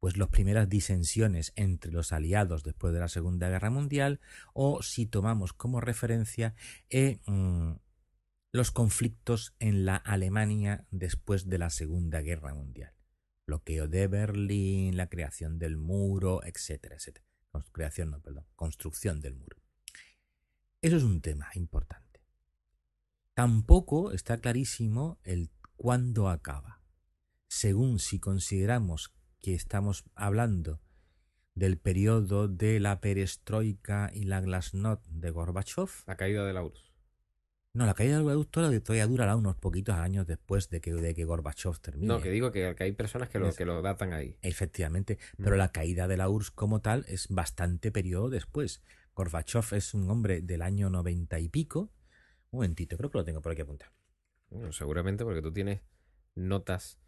pues las primeras disensiones entre los aliados después de la Segunda Guerra Mundial o si tomamos como referencia eh, mm, los conflictos en la Alemania después de la Segunda Guerra Mundial. Bloqueo de Berlín, la creación del muro, etcétera, etcétera. Creación, no, perdón, construcción del muro. Eso es un tema importante. Tampoco está clarísimo el cuándo acaba. Según si consideramos que estamos hablando del periodo de la perestroika y la glasnost de Gorbachev, La caída de la URSS. No, la caída del gasoducto todavía durará unos poquitos años después de que, de que Gorbachev termine. No, que digo que, que hay personas que lo, Es- que lo datan ahí. Efectivamente, pero Mm. la caída de la URSS como tal es bastante periodo después. Gorbachev es un hombre del año noventa y pico, Un momentito, creo que lo tengo por aquí apuntado. Bueno, seguramente porque tú tienes notas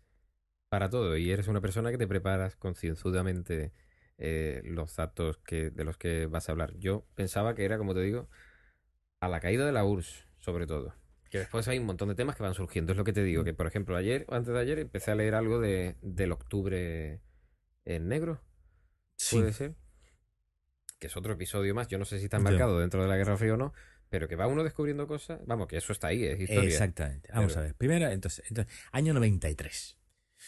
para todo y eres una persona que te preparas concienzudamente eh, los datos que, de los que vas a hablar. Yo pensaba que era, como te digo, a la caída de la URSS, sobre todo. Que después hay un montón de temas que van surgiendo. Es lo que te digo, que por ejemplo ayer o antes de ayer empecé a leer algo de, del octubre en negro. Puede ser. Que es otro episodio más. Yo no sé si está marcado dentro de la Guerra Fría o no. Pero que va uno descubriendo cosas. Vamos, que eso está ahí, es historia. Exactamente. Vamos a ver. Primero, entonces, entonces, año 93.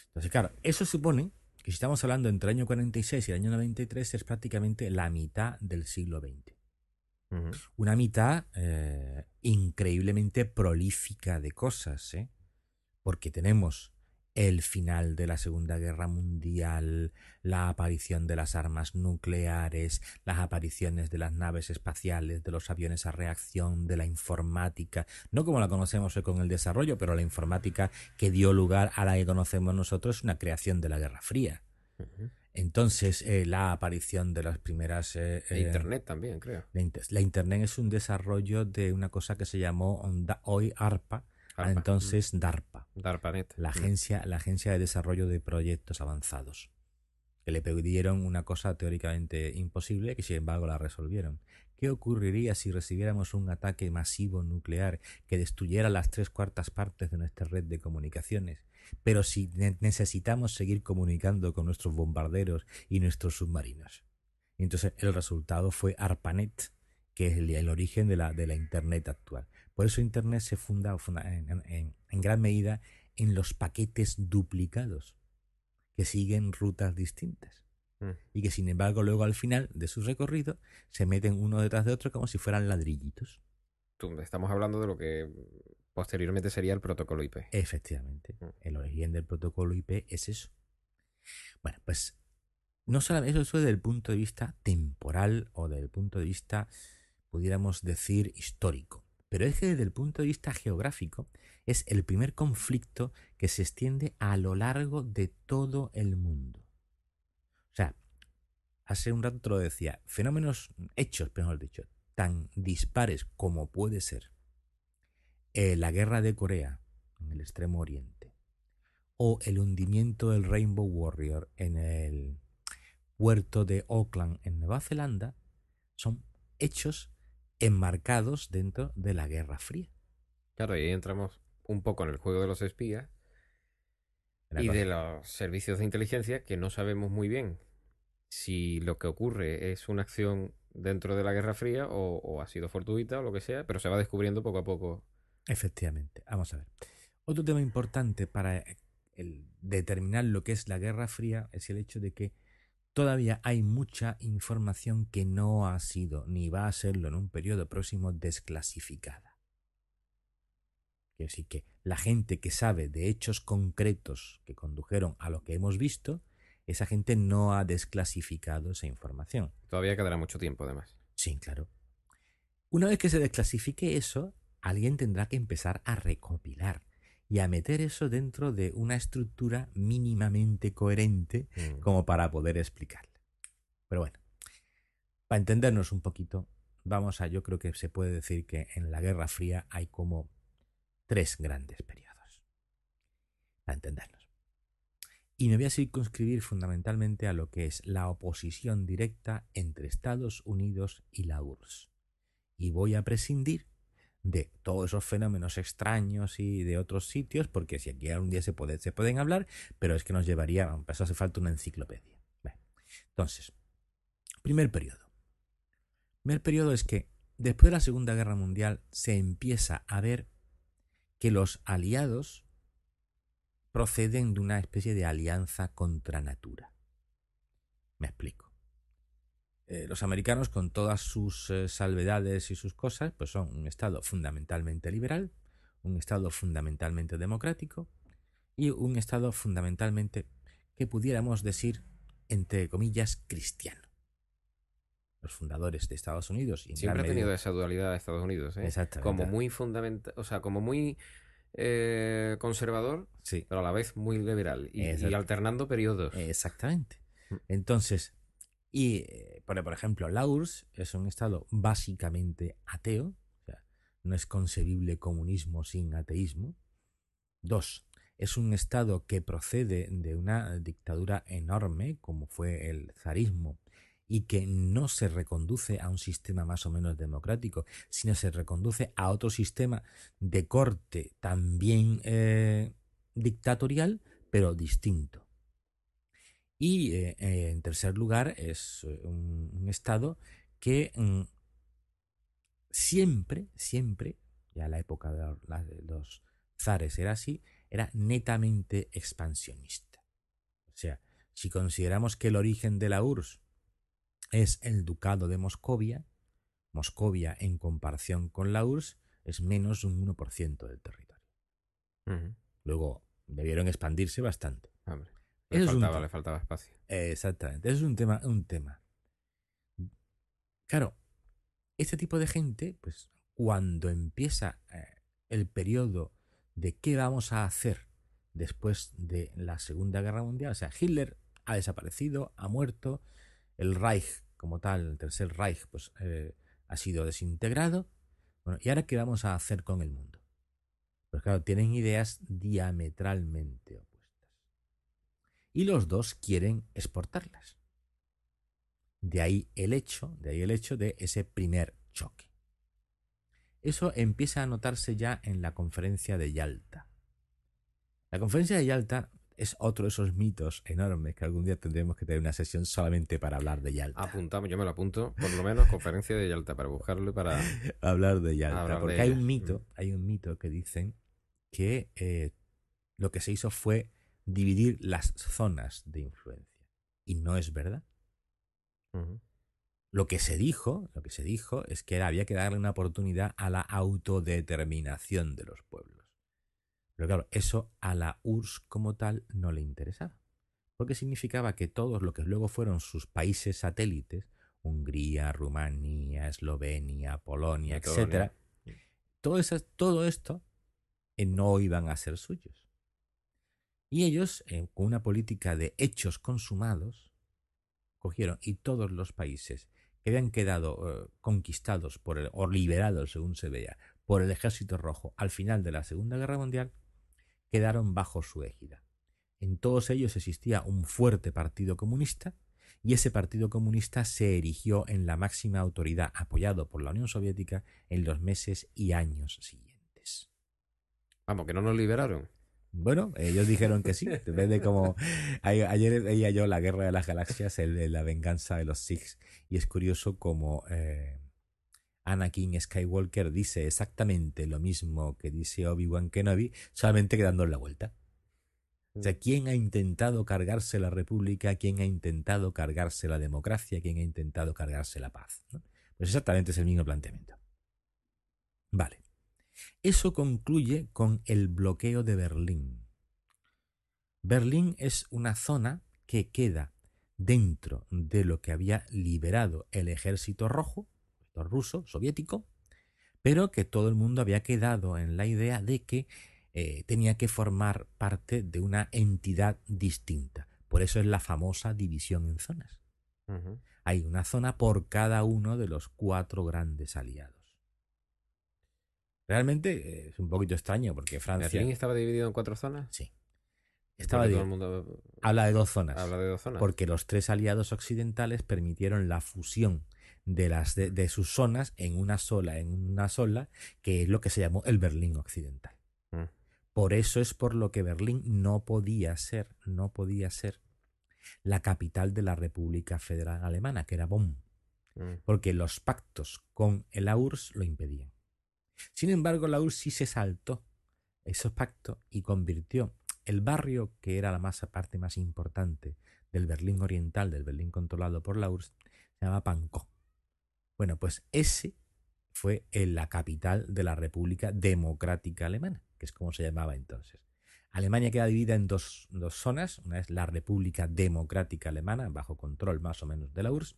Entonces, claro, eso supone que si estamos hablando entre el año 46 y el año 93 es prácticamente la mitad del siglo XX. Una mitad eh, increíblemente prolífica de cosas, ¿eh? porque tenemos el final de la Segunda Guerra Mundial, la aparición de las armas nucleares, las apariciones de las naves espaciales, de los aviones a reacción, de la informática, no como la conocemos hoy con el desarrollo, pero la informática que dio lugar a la que conocemos nosotros, una creación de la Guerra Fría. Entonces, eh, la aparición de las primeras... Eh, e Internet también, creo. La, Internet es un desarrollo de una cosa que se llamó hoy ARPA, entonces DARPA. DARPANET. La agencia, la agencia de desarrollo de proyectos avanzados. Que le pidieron una cosa teóricamente imposible que sin embargo la resolvieron. ¿Qué ocurriría si recibiéramos un ataque masivo nuclear que destruyera las tres cuartas partes de nuestra red de comunicaciones? Pero si necesitamos seguir comunicando con nuestros bombarderos y nuestros submarinos. Entonces el resultado fue ARPANET, que es el, origen de la, de la Internet actual. Por eso Internet se funda, en, gran medida en los paquetes duplicados, que siguen rutas distintas. Mm. Y que sin embargo luego al final de su recorrido se meten uno detrás de otro como si fueran ladrillitos. Estamos hablando de lo que posteriormente sería el protocolo IP. Efectivamente. Mm. El origen del protocolo IP es eso. Bueno, pues no solamente eso es desde el punto de vista temporal o desde el punto de vista, pudiéramos decir, histórico. Pero es que desde el punto de vista geográfico es el primer conflicto que se extiende a lo largo de todo el mundo. O sea, hace un rato te lo decía, fenómenos, hechos, mejor dicho, tan dispares como puede ser eh, la guerra de Corea en el extremo oriente o el hundimiento del Rainbow Warrior en el puerto de Auckland en Nueva Zelanda son hechos enmarcados dentro de la Guerra Fría. Claro, y ahí entramos un poco en el juego de los espías y de los servicios de inteligencia que no sabemos muy bien si lo que ocurre es una acción dentro de la Guerra Fría o, ha sido fortuita o lo que sea, pero se va descubriendo poco a poco. Efectivamente, vamos a ver. Otro tema importante para determinar lo que es la Guerra Fría es el hecho de que todavía hay mucha información que no ha sido ni va a serlo en un periodo próximo desclasificada. Quiere decir que la gente que sabe de hechos concretos que condujeron a lo que hemos visto, esa gente no ha desclasificado esa información. Todavía quedará mucho tiempo, además. Sí, claro. Una vez que se desclasifique eso, alguien tendrá que empezar a recopilar y a meter eso dentro de una estructura mínimamente coherente mm. como para poder explicarle. Pero bueno, para entendernos un poquito, vamos a, yo creo que se puede decir que en la Guerra Fría hay como tres grandes periodos. Para entendernos. Y me voy a circunscribir fundamentalmente a lo que es la oposición directa entre Estados Unidos y la URSS. Y voy a prescindir de todos esos fenómenos extraños y de otros sitios, porque si aquí algún día se, puede, se pueden hablar, pero es que nos llevaría, eso hace falta una enciclopedia. Entonces, primer periodo. Primer periodo es que después de la Segunda Guerra Mundial se empieza a ver que los aliados proceden de una especie de alianza contra natura. Me explico. Eh, los americanos, con todas sus eh, salvedades y sus cosas, pues son un Estado fundamentalmente liberal, un Estado fundamentalmente democrático y un Estado fundamentalmente que pudiéramos decir, entre comillas, cristiano. Los fundadores de Estados Unidos. Y Siempre ha tenido esa dualidad de Estados Unidos, ¿eh? Como muy fundamental, o sea, como muy conservador, sí. pero a la vez muy liberal y alternando periodos. Exactamente. Mm. Entonces, y, eh, por, ejemplo, la URSS es un estado básicamente ateo. no es concebible comunismo sin ateísmo. Dos, es un Estado que procede de una dictadura enorme, como fue el zarismo, y que no se reconduce a un sistema más o menos democrático, sino se reconduce a otro sistema de corte también eh, dictatorial, pero distinto. Y eh, eh, en tercer lugar es un, Estado que mm, siempre, siempre, ya la época de los zares era así, era netamente expansionista. O sea, si consideramos que el origen de la URSS es el ducado de Moscovia, Moscovia en comparación con la URSS es menos de un 1% del territorio. Luego debieron expandirse bastante. Le, faltaba, le faltaba espacio. Exactamente, eso es un tema, un tema. Claro, este tipo de gente, pues cuando empieza eh, el periodo de qué vamos a hacer después de la Segunda Guerra Mundial, o sea, Hitler ha desaparecido, ha muerto, el Reich como tal, el Tercer Reich, pues eh, ha sido desintegrado. Bueno, ¿y ahora qué vamos a hacer con el mundo? Pues claro, tienen ideas diametralmente opuestas. Y los dos quieren exportarlas. De ahí el hecho, de ahí el hecho de ese primer choque. Eso empieza a notarse ya en la conferencia de Yalta. La conferencia de Yalta es otro de esos mitos enormes que algún día tendremos que tener una sesión solamente para hablar de Yalta. Apuntamos, yo me lo apunto, por lo menos conferencia de Yalta, para buscarlo y para hablar de Yalta. porque hay un mito, mm. hay un mito que dicen que eh, lo que se hizo fue dividir las zonas de influencia. Y no es verdad. Lo que se dijo, lo que se dijo es que había que darle una oportunidad a la autodeterminación de los pueblos. Pero claro, eso a la URSS como tal no le interesaba, porque significaba que todos lo que luego fueron sus países satélites, Hungría, Rumanía, Eslovenia, Polonia, etc., todo, todo esto eh, no iban a ser suyos. Y ellos, eh, con una política de hechos consumados, cogieron y todos los países que habían quedado eh, conquistados por el, o liberados, según se vea, por el ejército rojo al final de la Segunda Guerra Mundial, quedaron bajo su égida. En todos ellos existía un fuerte partido comunista y ese partido comunista se erigió en la máxima autoridad apoyado por la Unión Soviética en los meses y años siguientes. Vamos, que no nos liberaron. Bueno, ellos dijeron que sí. Depende como. Ayer veía yo La Guerra de las Galaxias, el, la venganza de los Sikhs, y es curioso como eh, Anakin Skywalker dice exactamente lo mismo que dice Obi-Wan Kenobi, solamente que dándole la vuelta. O sea, ¿quién ha intentado cargarse la república? ¿Quién ha intentado cargarse la democracia? ¿Quién ha intentado cargarse la paz? Pues exactamente es el mismo planteamiento. Vale. Eso concluye con el bloqueo de Berlín. Berlín es una zona que queda dentro de lo que había liberado el ejército rojo, ruso, soviético, pero que todo el mundo había quedado en la idea de que eh, tenía que formar parte de una entidad distinta. Por eso es la famosa división en zonas. Hay una zona por cada uno de los cuatro grandes aliados. Realmente eh, es un poquito extraño porque Francia. estaba dividido en cuatro zonas? Sí. Estaba dividido. Habla de dos zonas. Habla de dos zonas. Porque los tres aliados occidentales permitieron la fusión de, las, de, sus zonas en una sola, en una sola, que es lo que se llamó el Berlín Occidental. Mm. Por eso es por lo que Berlín no podía ser, no podía ser la capital de la República Federal Alemana, que era Bonn, mm. porque los pactos con el URSS lo impedían. Sin embargo, la URSS se saltó esos pactos y convirtió el barrio, que era la más, parte más importante del Berlín Oriental, del Berlín controlado por la URSS, se llama Pankow. Bueno, pues ese fue la capital de la República Democrática Alemana, que es como se llamaba entonces. Alemania queda dividida en dos, zonas, una es la República Democrática Alemana, bajo control más o menos de la URSS,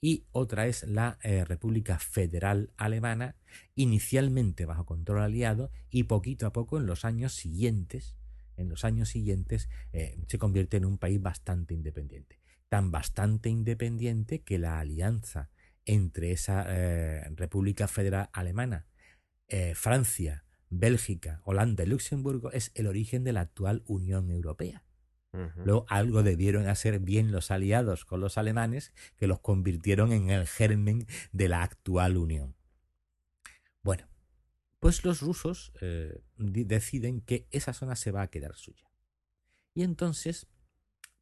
y otra es la eh, República Federal Alemana, inicialmente bajo control aliado y poquito a poco en los años siguientes, en los años siguientes eh, se convierte en un país bastante independiente. Tan bastante independiente que la alianza entre esa eh, República Federal Alemana Francia, Bélgica, Holanda y Luxemburgo es el origen de la actual Unión Europea. Luego algo debieron hacer bien los aliados con los alemanes que los convirtieron en el germen de la actual Unión. Bueno, pues los rusos eh, deciden que esa zona se va a quedar suya. Y entonces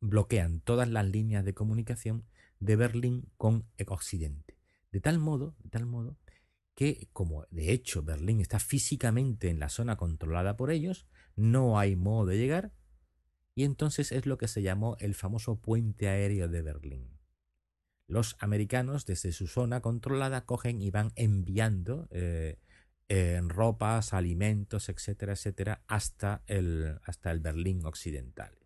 bloquean todas las líneas de comunicación de Berlín con Occidente. De tal modo, de tal modo que, como de hecho Berlín está físicamente en la zona controlada por ellos, no hay modo de llegar, y entonces es lo que se llamó el famoso puente aéreo de Berlín. Los americanos desde su zona controlada cogen y van enviando eh, ropas, alimentos, etcétera, etcétera, hasta el, hasta el Berlín occidental.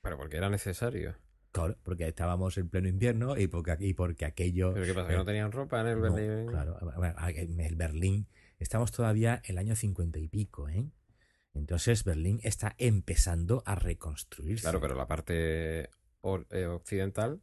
Pero porque era necesario. Claro, porque estábamos en pleno invierno y porque, y porque aquello... ¿Pero qué pasa? ¿Que no eh, tenían ropa en el Berlín? Claro, en el Berlín estamos todavía en el año cincuenta y pico, ¿eh? Entonces Berlín está empezando a reconstruirse. Claro, pero la parte eh, occidental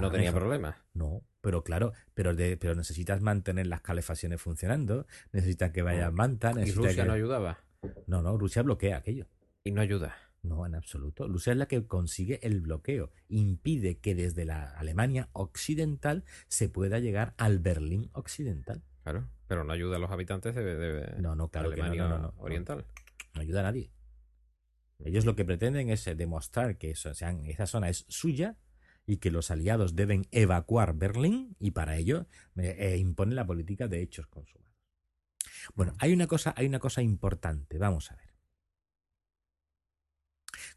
no tenía problemas. No, pero claro, pero, de, pero necesitas mantener las calefacciones funcionando, necesitas que vaya manta. ¿Y Rusia no ayudaba? No, no, Rusia bloquea aquello. ¿Y no ayuda? No, en absoluto. Rusia es la que consigue el bloqueo. Impide que desde la Alemania occidental se pueda llegar al Berlín occidental. Claro, pero no ayuda a los habitantes de, no, no, claro Alemania oriental. No, ayuda a nadie. Ellos lo que pretenden es eh, demostrar que esa zona es suya y que los aliados deben evacuar Berlín y para ello eh, impone la política de hechos consumados. Bueno, hay una cosa, hay una cosa importante. Vamos a ver.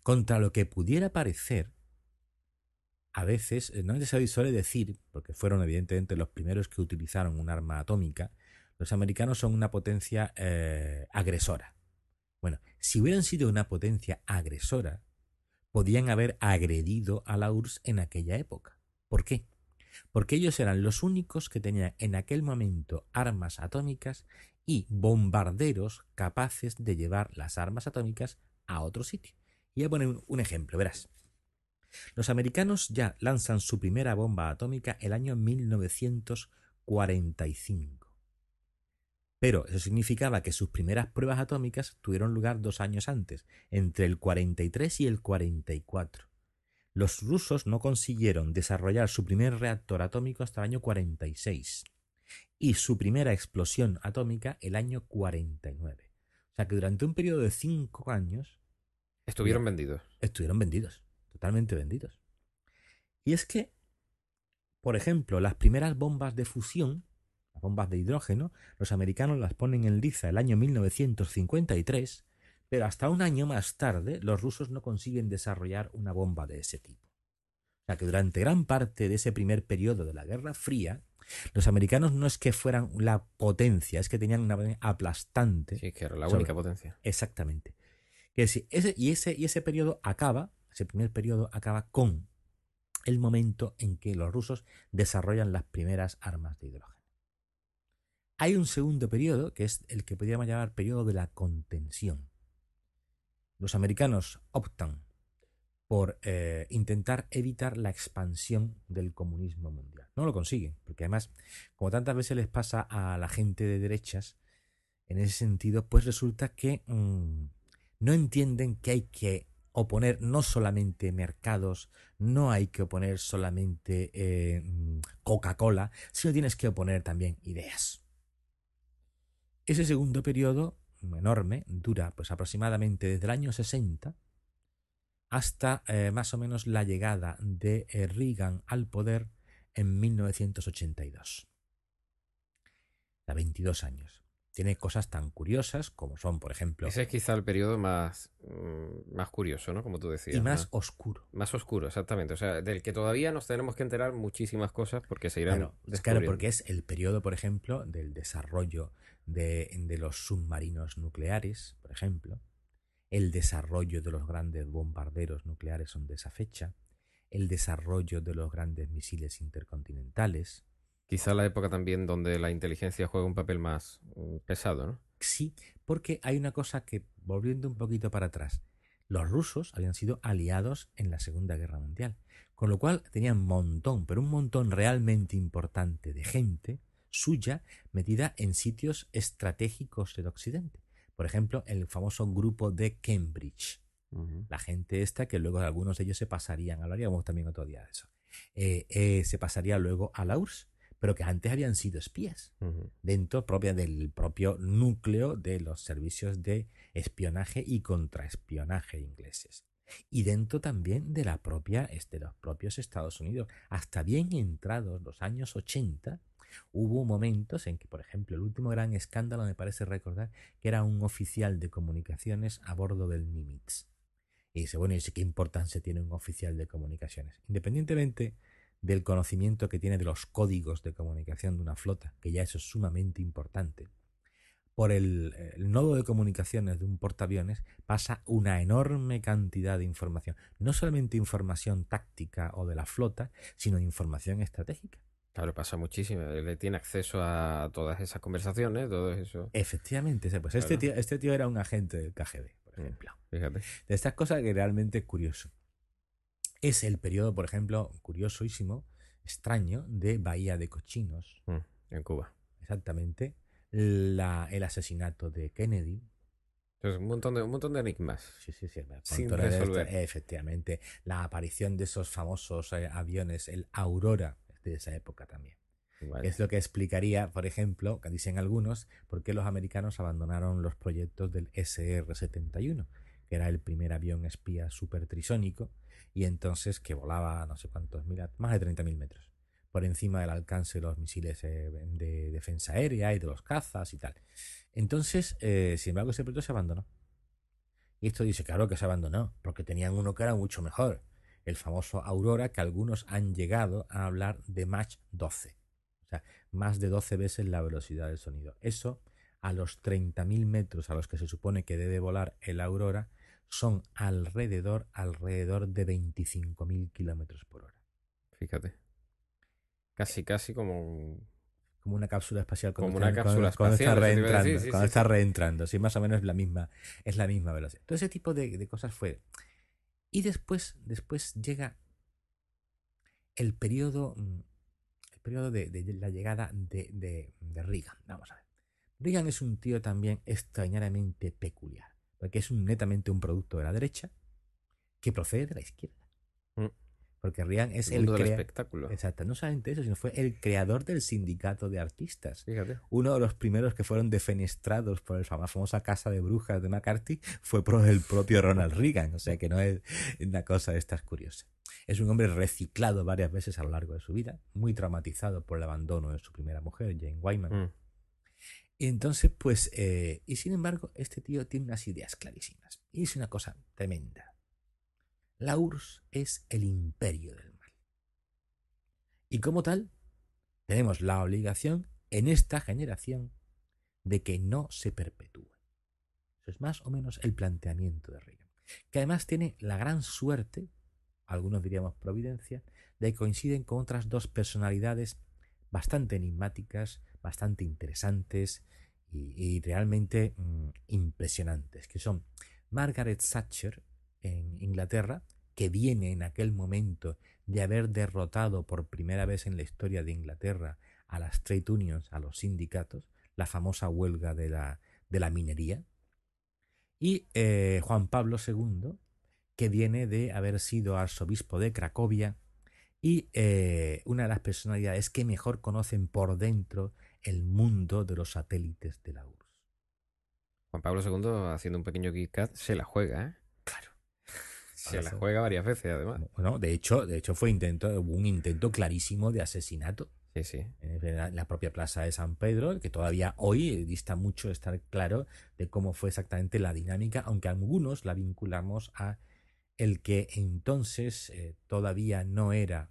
Contra lo que pudiera parecer, a veces, eh, no se suele decir, porque fueron evidentemente los primeros que utilizaron un arma atómica, los americanos son una potencia eh, agresora. Bueno, si hubieran sido una potencia agresora, podían haber agredido a la URSS en aquella época. ¿Por qué? Porque ellos eran los únicos que tenían en aquel momento armas atómicas y bombarderos capaces de llevar las armas atómicas a otro sitio. Y voy a poner un ejemplo, verás. Los americanos ya lanzan su primera bomba atómica el año 1945. Pero eso significaba que sus primeras pruebas atómicas tuvieron lugar dos años antes, entre el 43 y el 44. Los rusos no consiguieron desarrollar su primer reactor atómico hasta el año 46 y su primera explosión atómica el año 49. O sea que durante un periodo de cinco años Estuvieron vendidos. Estuvieron vendidos, totalmente vendidos. Y es que, por ejemplo, las primeras bombas de fusión, las bombas de hidrógeno, los americanos las ponen en liza el año 1953, pero hasta un año más tarde los rusos no consiguen desarrollar una bomba de ese tipo. O sea que durante gran parte de ese primer periodo de la Guerra Fría, los americanos no es que fueran la potencia, es que tenían una potencia aplastante. Sí, que era la única potencia. Exactamente ese, y, ese, y ese periodo acaba, ese primer periodo acaba con el momento en que los rusos desarrollan las primeras armas de hidrógeno. Hay un segundo periodo, que es el que podríamos llamar periodo de la contención. Los americanos optan por eh, intentar evitar la expansión del comunismo mundial. No lo consiguen, porque además, como tantas veces les pasa a la gente de derechas, en ese sentido, pues resulta que mm, no entienden que hay que oponer no solamente mercados, no hay que oponer solamente eh, Coca-Cola, sino tienes que oponer también ideas. Ese segundo periodo, enorme, dura pues aproximadamente desde el año 60 hasta eh, más o menos la llegada de eh, Reagan al poder en 1982. A 22 años tiene cosas tan curiosas como son, por ejemplo. Ese es quizá el periodo más, mm, más curioso, ¿no? Como tú decías. Y más, oscuro. Más oscuro, exactamente. O sea, del que todavía nos tenemos que enterar muchísimas cosas porque se irán. Claro, claro porque es el periodo, por ejemplo, del desarrollo de, de los submarinos nucleares, por ejemplo. El desarrollo de los grandes bombarderos nucleares son de esa fecha. El desarrollo de los grandes misiles intercontinentales Quizá la época también donde la inteligencia juega un papel más mm, pesado, ¿no? Sí, porque hay una cosa que, volviendo un poquito para atrás, los rusos habían sido aliados en la Segunda Guerra Mundial, con lo cual tenían un montón, pero un montón realmente importante de gente suya metida en sitios estratégicos del Occidente. Por ejemplo, el famoso grupo de Cambridge. La gente esta, que luego algunos de ellos se pasarían, hablaríamos también otro día de eso, eh, eh, se pasaría luego a la URSS, pero que antes habían sido espías, dentro propia del propio núcleo de los servicios de espionaje y contraespionaje ingleses. Y dentro también de la propia, de este, los propios Estados Unidos. Hasta bien entrados los años 80, hubo momentos en que, por ejemplo, el último gran escándalo me parece recordar que era un oficial de comunicaciones a bordo del Nimitz. Y dice, bueno, ¿y qué importancia tiene un oficial de comunicaciones? Independientemente del conocimiento que tiene de los códigos de comunicación de una flota, que ya eso es sumamente importante, por el, nodo de comunicaciones de un portaaviones pasa una enorme cantidad de información. No solamente información táctica o de la flota, sino información estratégica. Claro, pasa muchísimo. Él tiene acceso a todas esas conversaciones, todo eso. Efectivamente. Pues este, tío, este tío era un agente del KGB, por mm, ejemplo. Fíjate. De estas cosas que realmente es curioso. Es el periodo, por ejemplo, curiosísimo, extraño, de Bahía de Cochinos. Mm, en Cuba. Exactamente la, el asesinato de Kennedy. un montón de, un montón de enigmas. Sí, sí, sí. Sin resolver. efectivamente. La aparición de esos famosos eh, aviones, el Aurora, de esa época también. Es lo que explicaría, por ejemplo, que dicen algunos, por qué los americanos abandonaron los proyectos del SR-71, que era el primer avión espía supertrisónico, y entonces que volaba no sé cuántos mil, más de 30.000 metros por encima del alcance de los misiles eh, de defensa aérea y de los cazas y tal. Entonces, eh, sin embargo, ese proyecto se abandonó. Y esto dice, claro que se abandonó, porque tenían uno que era mucho mejor, el famoso Aurora, que algunos han llegado a hablar de Mach 12. O sea, más de 12 veces la velocidad del sonido. Eso, a los 30.000 metros a los que se supone que debe volar el Aurora, son alrededor, alrededor de 25.000 kilómetros por hora. Fíjate. Casi, casi como como una cápsula espacial como una cápsula espacial está reentrando, cuando está reentrando, sí, más o menos la misma, es la misma velocidad. Todo ese tipo de, cosas fue. Y después, después llega el periodo, mm, el periodo de, la llegada de, de, Reagan. Vamos a ver. Reagan es un tío también extrañamente peculiar, porque es un, netamente un producto de la derecha que procede de la izquierda. Porque Rian es el, el espectáculo. Exacto, no solamente eso, sino fue el creador del sindicato de artistas. Fíjate. Uno de los primeros que fueron defenestrados por la famosa casa de brujas de McCarthy fue por el propio Ronald Reagan. O sea que no es una cosa de estas curiosas. Es un hombre reciclado varias veces a lo largo de su vida, muy traumatizado por el abandono de su primera mujer, Jane Wyman. Mm. Y entonces, pues, eh, y sin embargo, este tío tiene unas ideas clarísimas. Y es una cosa tremenda la URSS es el imperio del mal. Y como tal, tenemos la obligación en esta generación de que no se perpetúe. Eso es más o menos el planteamiento de Reagan, que además tiene la gran suerte, algunos diríamos providencia, de que coinciden con otras dos personalidades bastante enigmáticas, bastante interesantes y, realmente mm, impresionantes, que son Margaret Thatcher en Inglaterra, que viene en aquel momento de haber derrotado por primera vez en la historia de Inglaterra a las trade unions, a los sindicatos, la famosa huelga de la, de la minería, y eh, Juan Pablo II, que viene de haber sido arzobispo de Cracovia y eh, una de las personalidades que mejor conocen por dentro el mundo de los satélites de la URSS. Juan Pablo II, haciendo un pequeño KitKat, se la juega, ¿eh? Se la juega varias veces, además. Bueno, de hecho, de hecho fue intento, un intento clarísimo de asesinato. Sí, sí. En la propia plaza de San Pedro, que todavía hoy dista mucho estar claro de cómo fue exactamente la dinámica, aunque algunos la vinculamos a el que entonces eh, todavía no era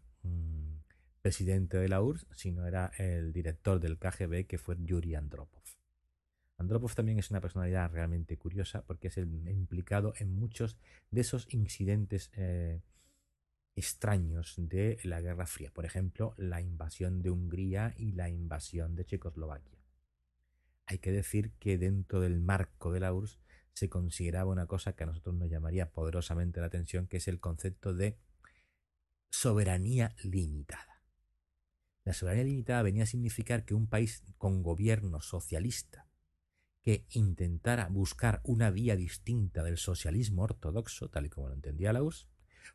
presidente de la URSS, sino era el director del KGB, que fue Yuri Andropov. Andropov también es una personalidad realmente curiosa porque es el implicado en muchos de esos incidentes eh, extraños de la Guerra Fría. Por ejemplo, la invasión de Hungría y la invasión de Checoslovaquia. Hay que decir que dentro del marco de la URSS se consideraba una cosa que a nosotros nos llamaría poderosamente la atención, que es el concepto de soberanía limitada. La soberanía limitada venía a significar que un país con gobierno socialista que intentara buscar una vía distinta del socialismo ortodoxo, tal y como lo entendía la URSS,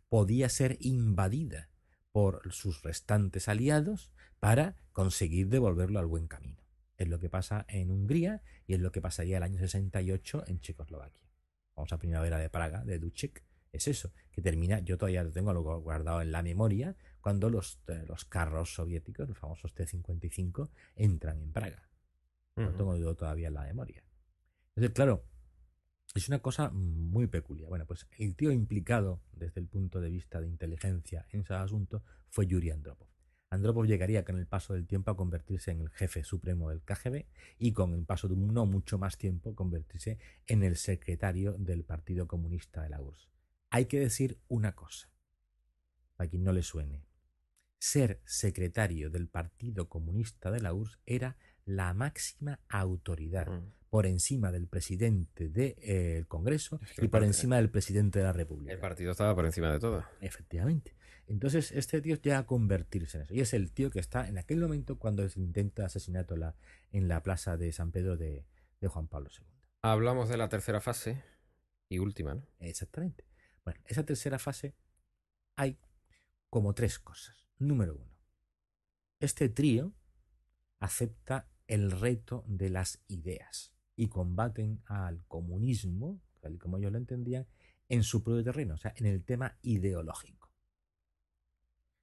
podía ser invadida por sus restantes aliados para conseguir devolverlo al buen camino. Es lo que pasa en Hungría y es lo que pasaría el año 68 en Checoslovaquia. Vamos a Primavera de Praga, de Duchek, es eso, que termina, yo todavía lo tengo algo guardado en la memoria, cuando los, eh, los carros soviéticos, los famosos T-55, entran en Praga. No tengo yo todavía en la memoria. Entonces, claro, es una cosa muy peculiar. Bueno, pues el tío implicado desde el punto de vista de inteligencia en ese asunto fue Yuri Andropov. Andropov llegaría con el paso del tiempo a convertirse en el jefe supremo del KGB y con el paso de no mucho más tiempo convertirse en el secretario del Partido Comunista de la URSS. Hay que decir una cosa, para quien no le suene. Ser secretario del Partido Comunista de la URSS era la máxima autoridad mm. por encima del presidente del eh, Congreso y por encima del presidente de la República. El partido estaba por encima de todo. Efectivamente. Entonces este tío llega a convertirse en eso. Y es el tío que está en aquel momento cuando se intenta asesinato la, en la plaza de San Pedro de, de Juan Pablo II. Hablamos de la tercera fase y última, ¿no? Exactamente. Bueno, esa tercera fase hay como tres cosas. Número uno, este trío acepta el reto de las ideas y combaten al comunismo, tal como ellos lo entendían, en su propio terreno, o sea, en el tema ideológico.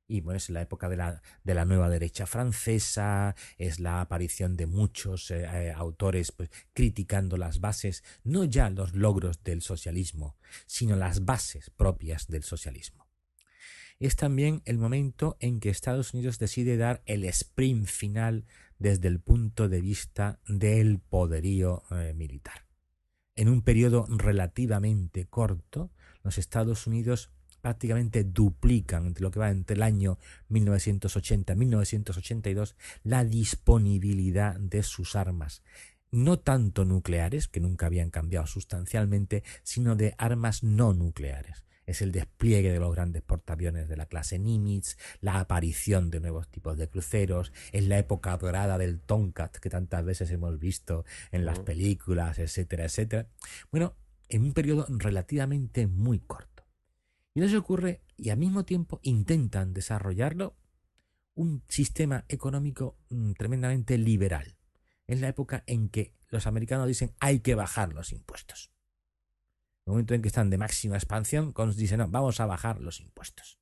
Y bueno, es la época de la, de la nueva derecha francesa, es la aparición de muchos eh, eh, autores pues, criticando las bases, no ya los logros del socialismo, sino las bases propias del socialismo es también el momento en que Estados Unidos decide dar el sprint final desde el punto de vista del poderío eh, militar. En un periodo relativamente corto, los Estados Unidos prácticamente duplican entre lo que va entre el año 1980 y 1982 la disponibilidad de sus armas, no tanto nucleares, que nunca habían cambiado sustancialmente, sino de armas no nucleares es el despliegue de los grandes portaaviones de la clase Nimitz, la aparición de nuevos tipos de cruceros, es la época dorada del Tomcat que tantas veces hemos visto en las películas, etcétera, etcétera. Bueno, en un periodo relativamente muy corto. Y eso ocurre y al mismo tiempo intentan desarrollarlo un sistema económico mm, tremendamente liberal. Es la época en que los americanos dicen hay que bajar los impuestos el momento en que están de máxima expansión, dicen, no, vamos a bajar los impuestos.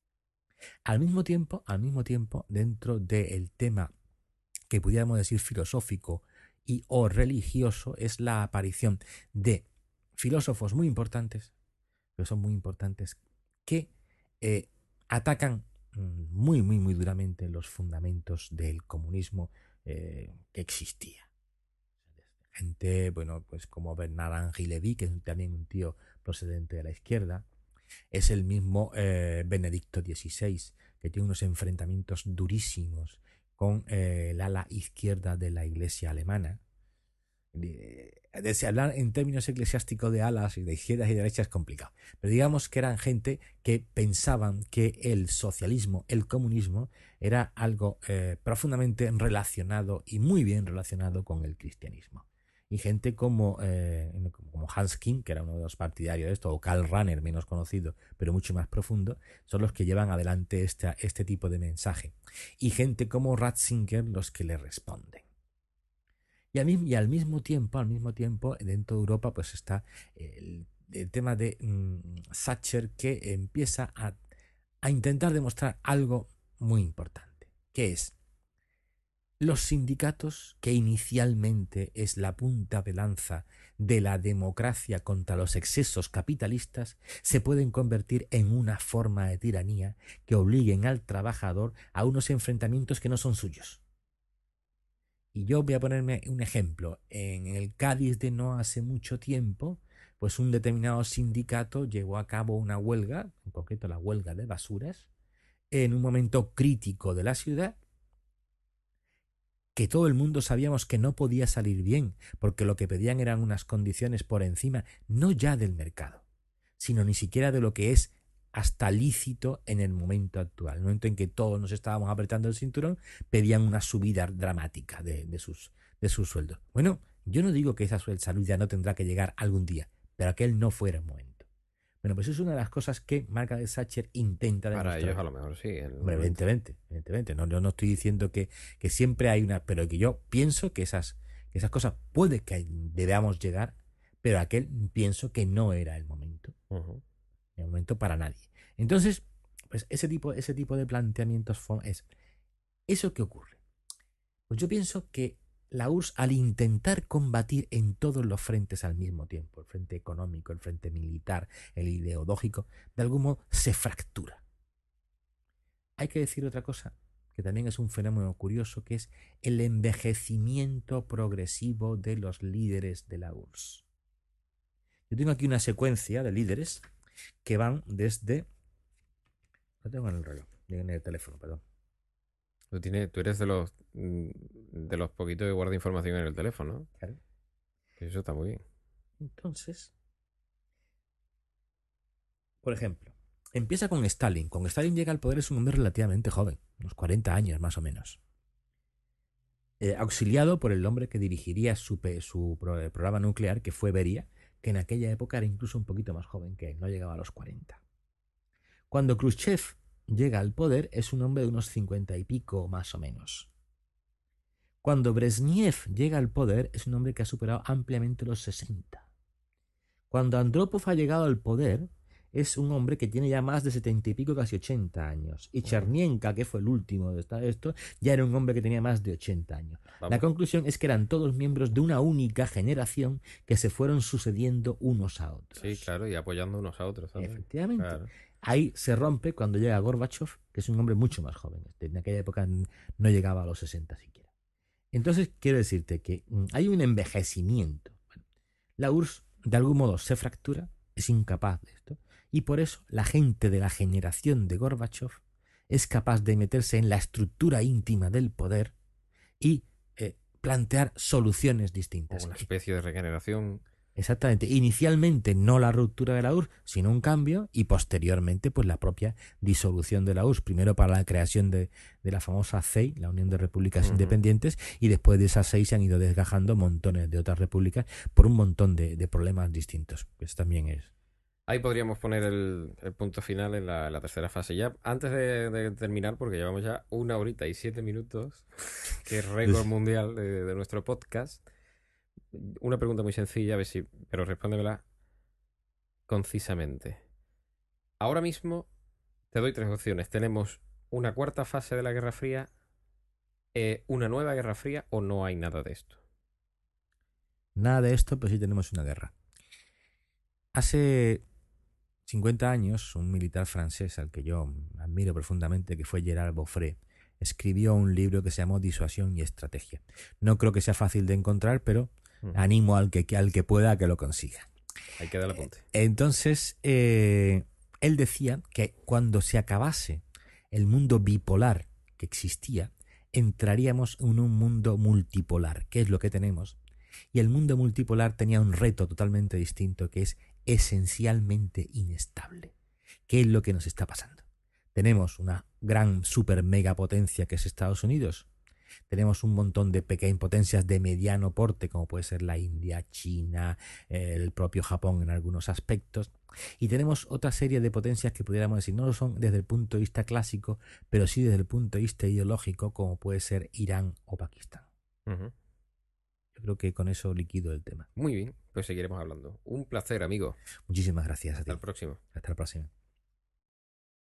Al mismo tiempo, al mismo tiempo, dentro del tema que pudiéramos decir filosófico y o religioso, es la aparición de filósofos muy importantes, que son muy importantes, que eh, atacan mm, muy, muy, muy duramente los fundamentos del comunismo eh, que existía gente, bueno, pues como Bernard Henri Levy, que es también un tío procedente de la izquierda. Es el mismo eh, Benedicto XVI, que tiene unos enfrentamientos durísimos con eh, el ala izquierda de la iglesia alemana. De, hablar en términos eclesiásticos de alas y de izquierdas y derechas es complicado. Pero digamos que eran gente que pensaban que el socialismo, el comunismo, era algo eh, profundamente relacionado y muy bien relacionado con el cristianismo y gente como, eh, como Hans King, que era uno de los partidarios de esto, o Karl Rahner, menos conocido, pero mucho más profundo, son los que llevan adelante este, este tipo de mensaje. Y gente como Ratzinger los que le responden. Y, y al mismo tiempo, al mismo tiempo, dentro de Europa, pues está el, tema de mm, Thatcher que empieza a, a intentar demostrar algo muy importante, que es los sindicatos, que inicialmente es la punta de lanza de la democracia contra los excesos capitalistas, se pueden convertir en una forma de tiranía que obliguen al trabajador a unos enfrentamientos que no son suyos. Y yo voy a ponerme un ejemplo. En el Cádiz de no hace mucho tiempo, pues un determinado sindicato llevó a cabo una huelga, en concreto la huelga de basuras, en un momento crítico de la ciudad, que todo el mundo sabíamos que no podía salir bien, porque lo que pedían eran unas condiciones por encima, no ya del mercado, sino ni siquiera de lo que es hasta lícito en el momento actual. En el momento en que todos nos estábamos apretando el cinturón, pedían una subida dramática de, sus, de sus sueldos. Bueno, yo no digo que esa salud no tendrá que llegar algún día, pero aquel no fuera el momento. Bueno, pues es una de las cosas que Margaret Thatcher intenta demostrar. Para ellos a lo mejor sí. evidentemente, evidentemente. No, yo no estoy diciendo que, que, siempre hay una... Pero que yo pienso que esas, esas cosas puede que debamos llegar, pero aquel pienso que no era el momento. El momento para nadie. Entonces, pues ese tipo, ese tipo de planteamientos es... ¿Eso qué ocurre? Pues yo pienso que la URSS, al intentar combatir en todos los frentes al mismo tiempo, el frente económico, el frente militar, el ideológico, de algún modo se fractura. Hay que decir otra cosa, que también es un fenómeno curioso, que es el envejecimiento progresivo de los líderes de la URSS. Yo tengo aquí una secuencia de líderes que van desde... Lo tengo en el reloj, en el teléfono, perdón. Tú, tienes, tú eres de los mm, de los poquitos que guarda información en el teléfono. ¿no? Claro. Eso está muy bien. Entonces, por ejemplo, empieza con Stalin. Con Stalin llega al poder es un hombre relativamente joven, unos 40 años más o menos. Eh, auxiliado por el hombre que dirigiría su, su programa nuclear, que fue Beria, que en aquella época era incluso un poquito más joven que él, no llegaba a los 40. Cuando Khrushchev llega al poder es un hombre de unos cincuenta y pico más o menos. Cuando Brezhnev llega al poder es un hombre que ha superado ampliamente los 60. Cuando Andropov ha llegado al poder es un hombre que tiene ya más de setenta y pico, casi ochenta años. Y Chernienka, que fue el último de esto, ya era un hombre que tenía más de ochenta años. La conclusión es que eran todos miembros de una única generación que se fueron sucediendo unos a otros. Sí, claro, y apoyando unos a otros. Efectivamente. Ahí se rompe cuando llega Gorbachev, que es un hombre mucho más joven. Este, en aquella época no llegaba a los 60 siquiera. Entonces, quiero decirte que mm, hay un envejecimiento. la URSS, de algún modo, se fractura, es incapaz de esto. Y por eso la gente de la generación de Gorbachev es capaz de meterse en la estructura íntima del poder y eh, plantear soluciones distintas. Una especie de regeneración Exactamente. Inicialmente no la ruptura de la URSS, sino un cambio y posteriormente pues la propia disolución de la URSS. Primero para la creación de, la famosa CEI, la Unión de Repúblicas Independientes, y después de esas seis se han ido desgajando montones de otras repúblicas por un montón de, problemas distintos. Pues también es. Ahí podríamos poner el, punto final en la, tercera fase. Ya antes de, terminar, porque llevamos ya una horita y siete minutos, que es récord mundial de nuestro podcast una pregunta muy sencilla, a ver si. Pero respóndemela concisamente. Ahora mismo te doy tres opciones. Tenemos una cuarta fase de la Guerra Fría, eh, una nueva Guerra Fría o no hay nada de esto. Nada de esto, pero sí tenemos una guerra. Hace 50 años, un militar francés al que yo admiro profundamente, que fue Gerard Boffré, escribió un libro que se llamó Disuasión y Estrategia. No creo que sea fácil de encontrar, pero Animo al que, al que pueda a que lo consiga. Hay que darle apunte. Entonces, eh, él decía que cuando se acabase el mundo bipolar que existía, entraríamos en un mundo multipolar, que es lo que tenemos. Y el mundo multipolar tenía un reto totalmente distinto, que es esencialmente inestable. ¿Qué es lo que nos está pasando? Tenemos una gran super mega potencia que es Estados Unidos, tenemos un montón de pequeñas potencias de mediano porte, como puede ser la India, China, el propio Japón en algunos aspectos. Y tenemos otra serie de potencias que pudiéramos decir no lo son desde el punto de vista clásico, pero sí desde el punto de vista ideológico, como puede ser Irán o Pakistán. Yo creo que con eso liquido el tema. Muy bien, pues seguiremos hablando. Un placer, amigo. Muchísimas gracias a ti. Hasta el próximo. Hasta la próxima.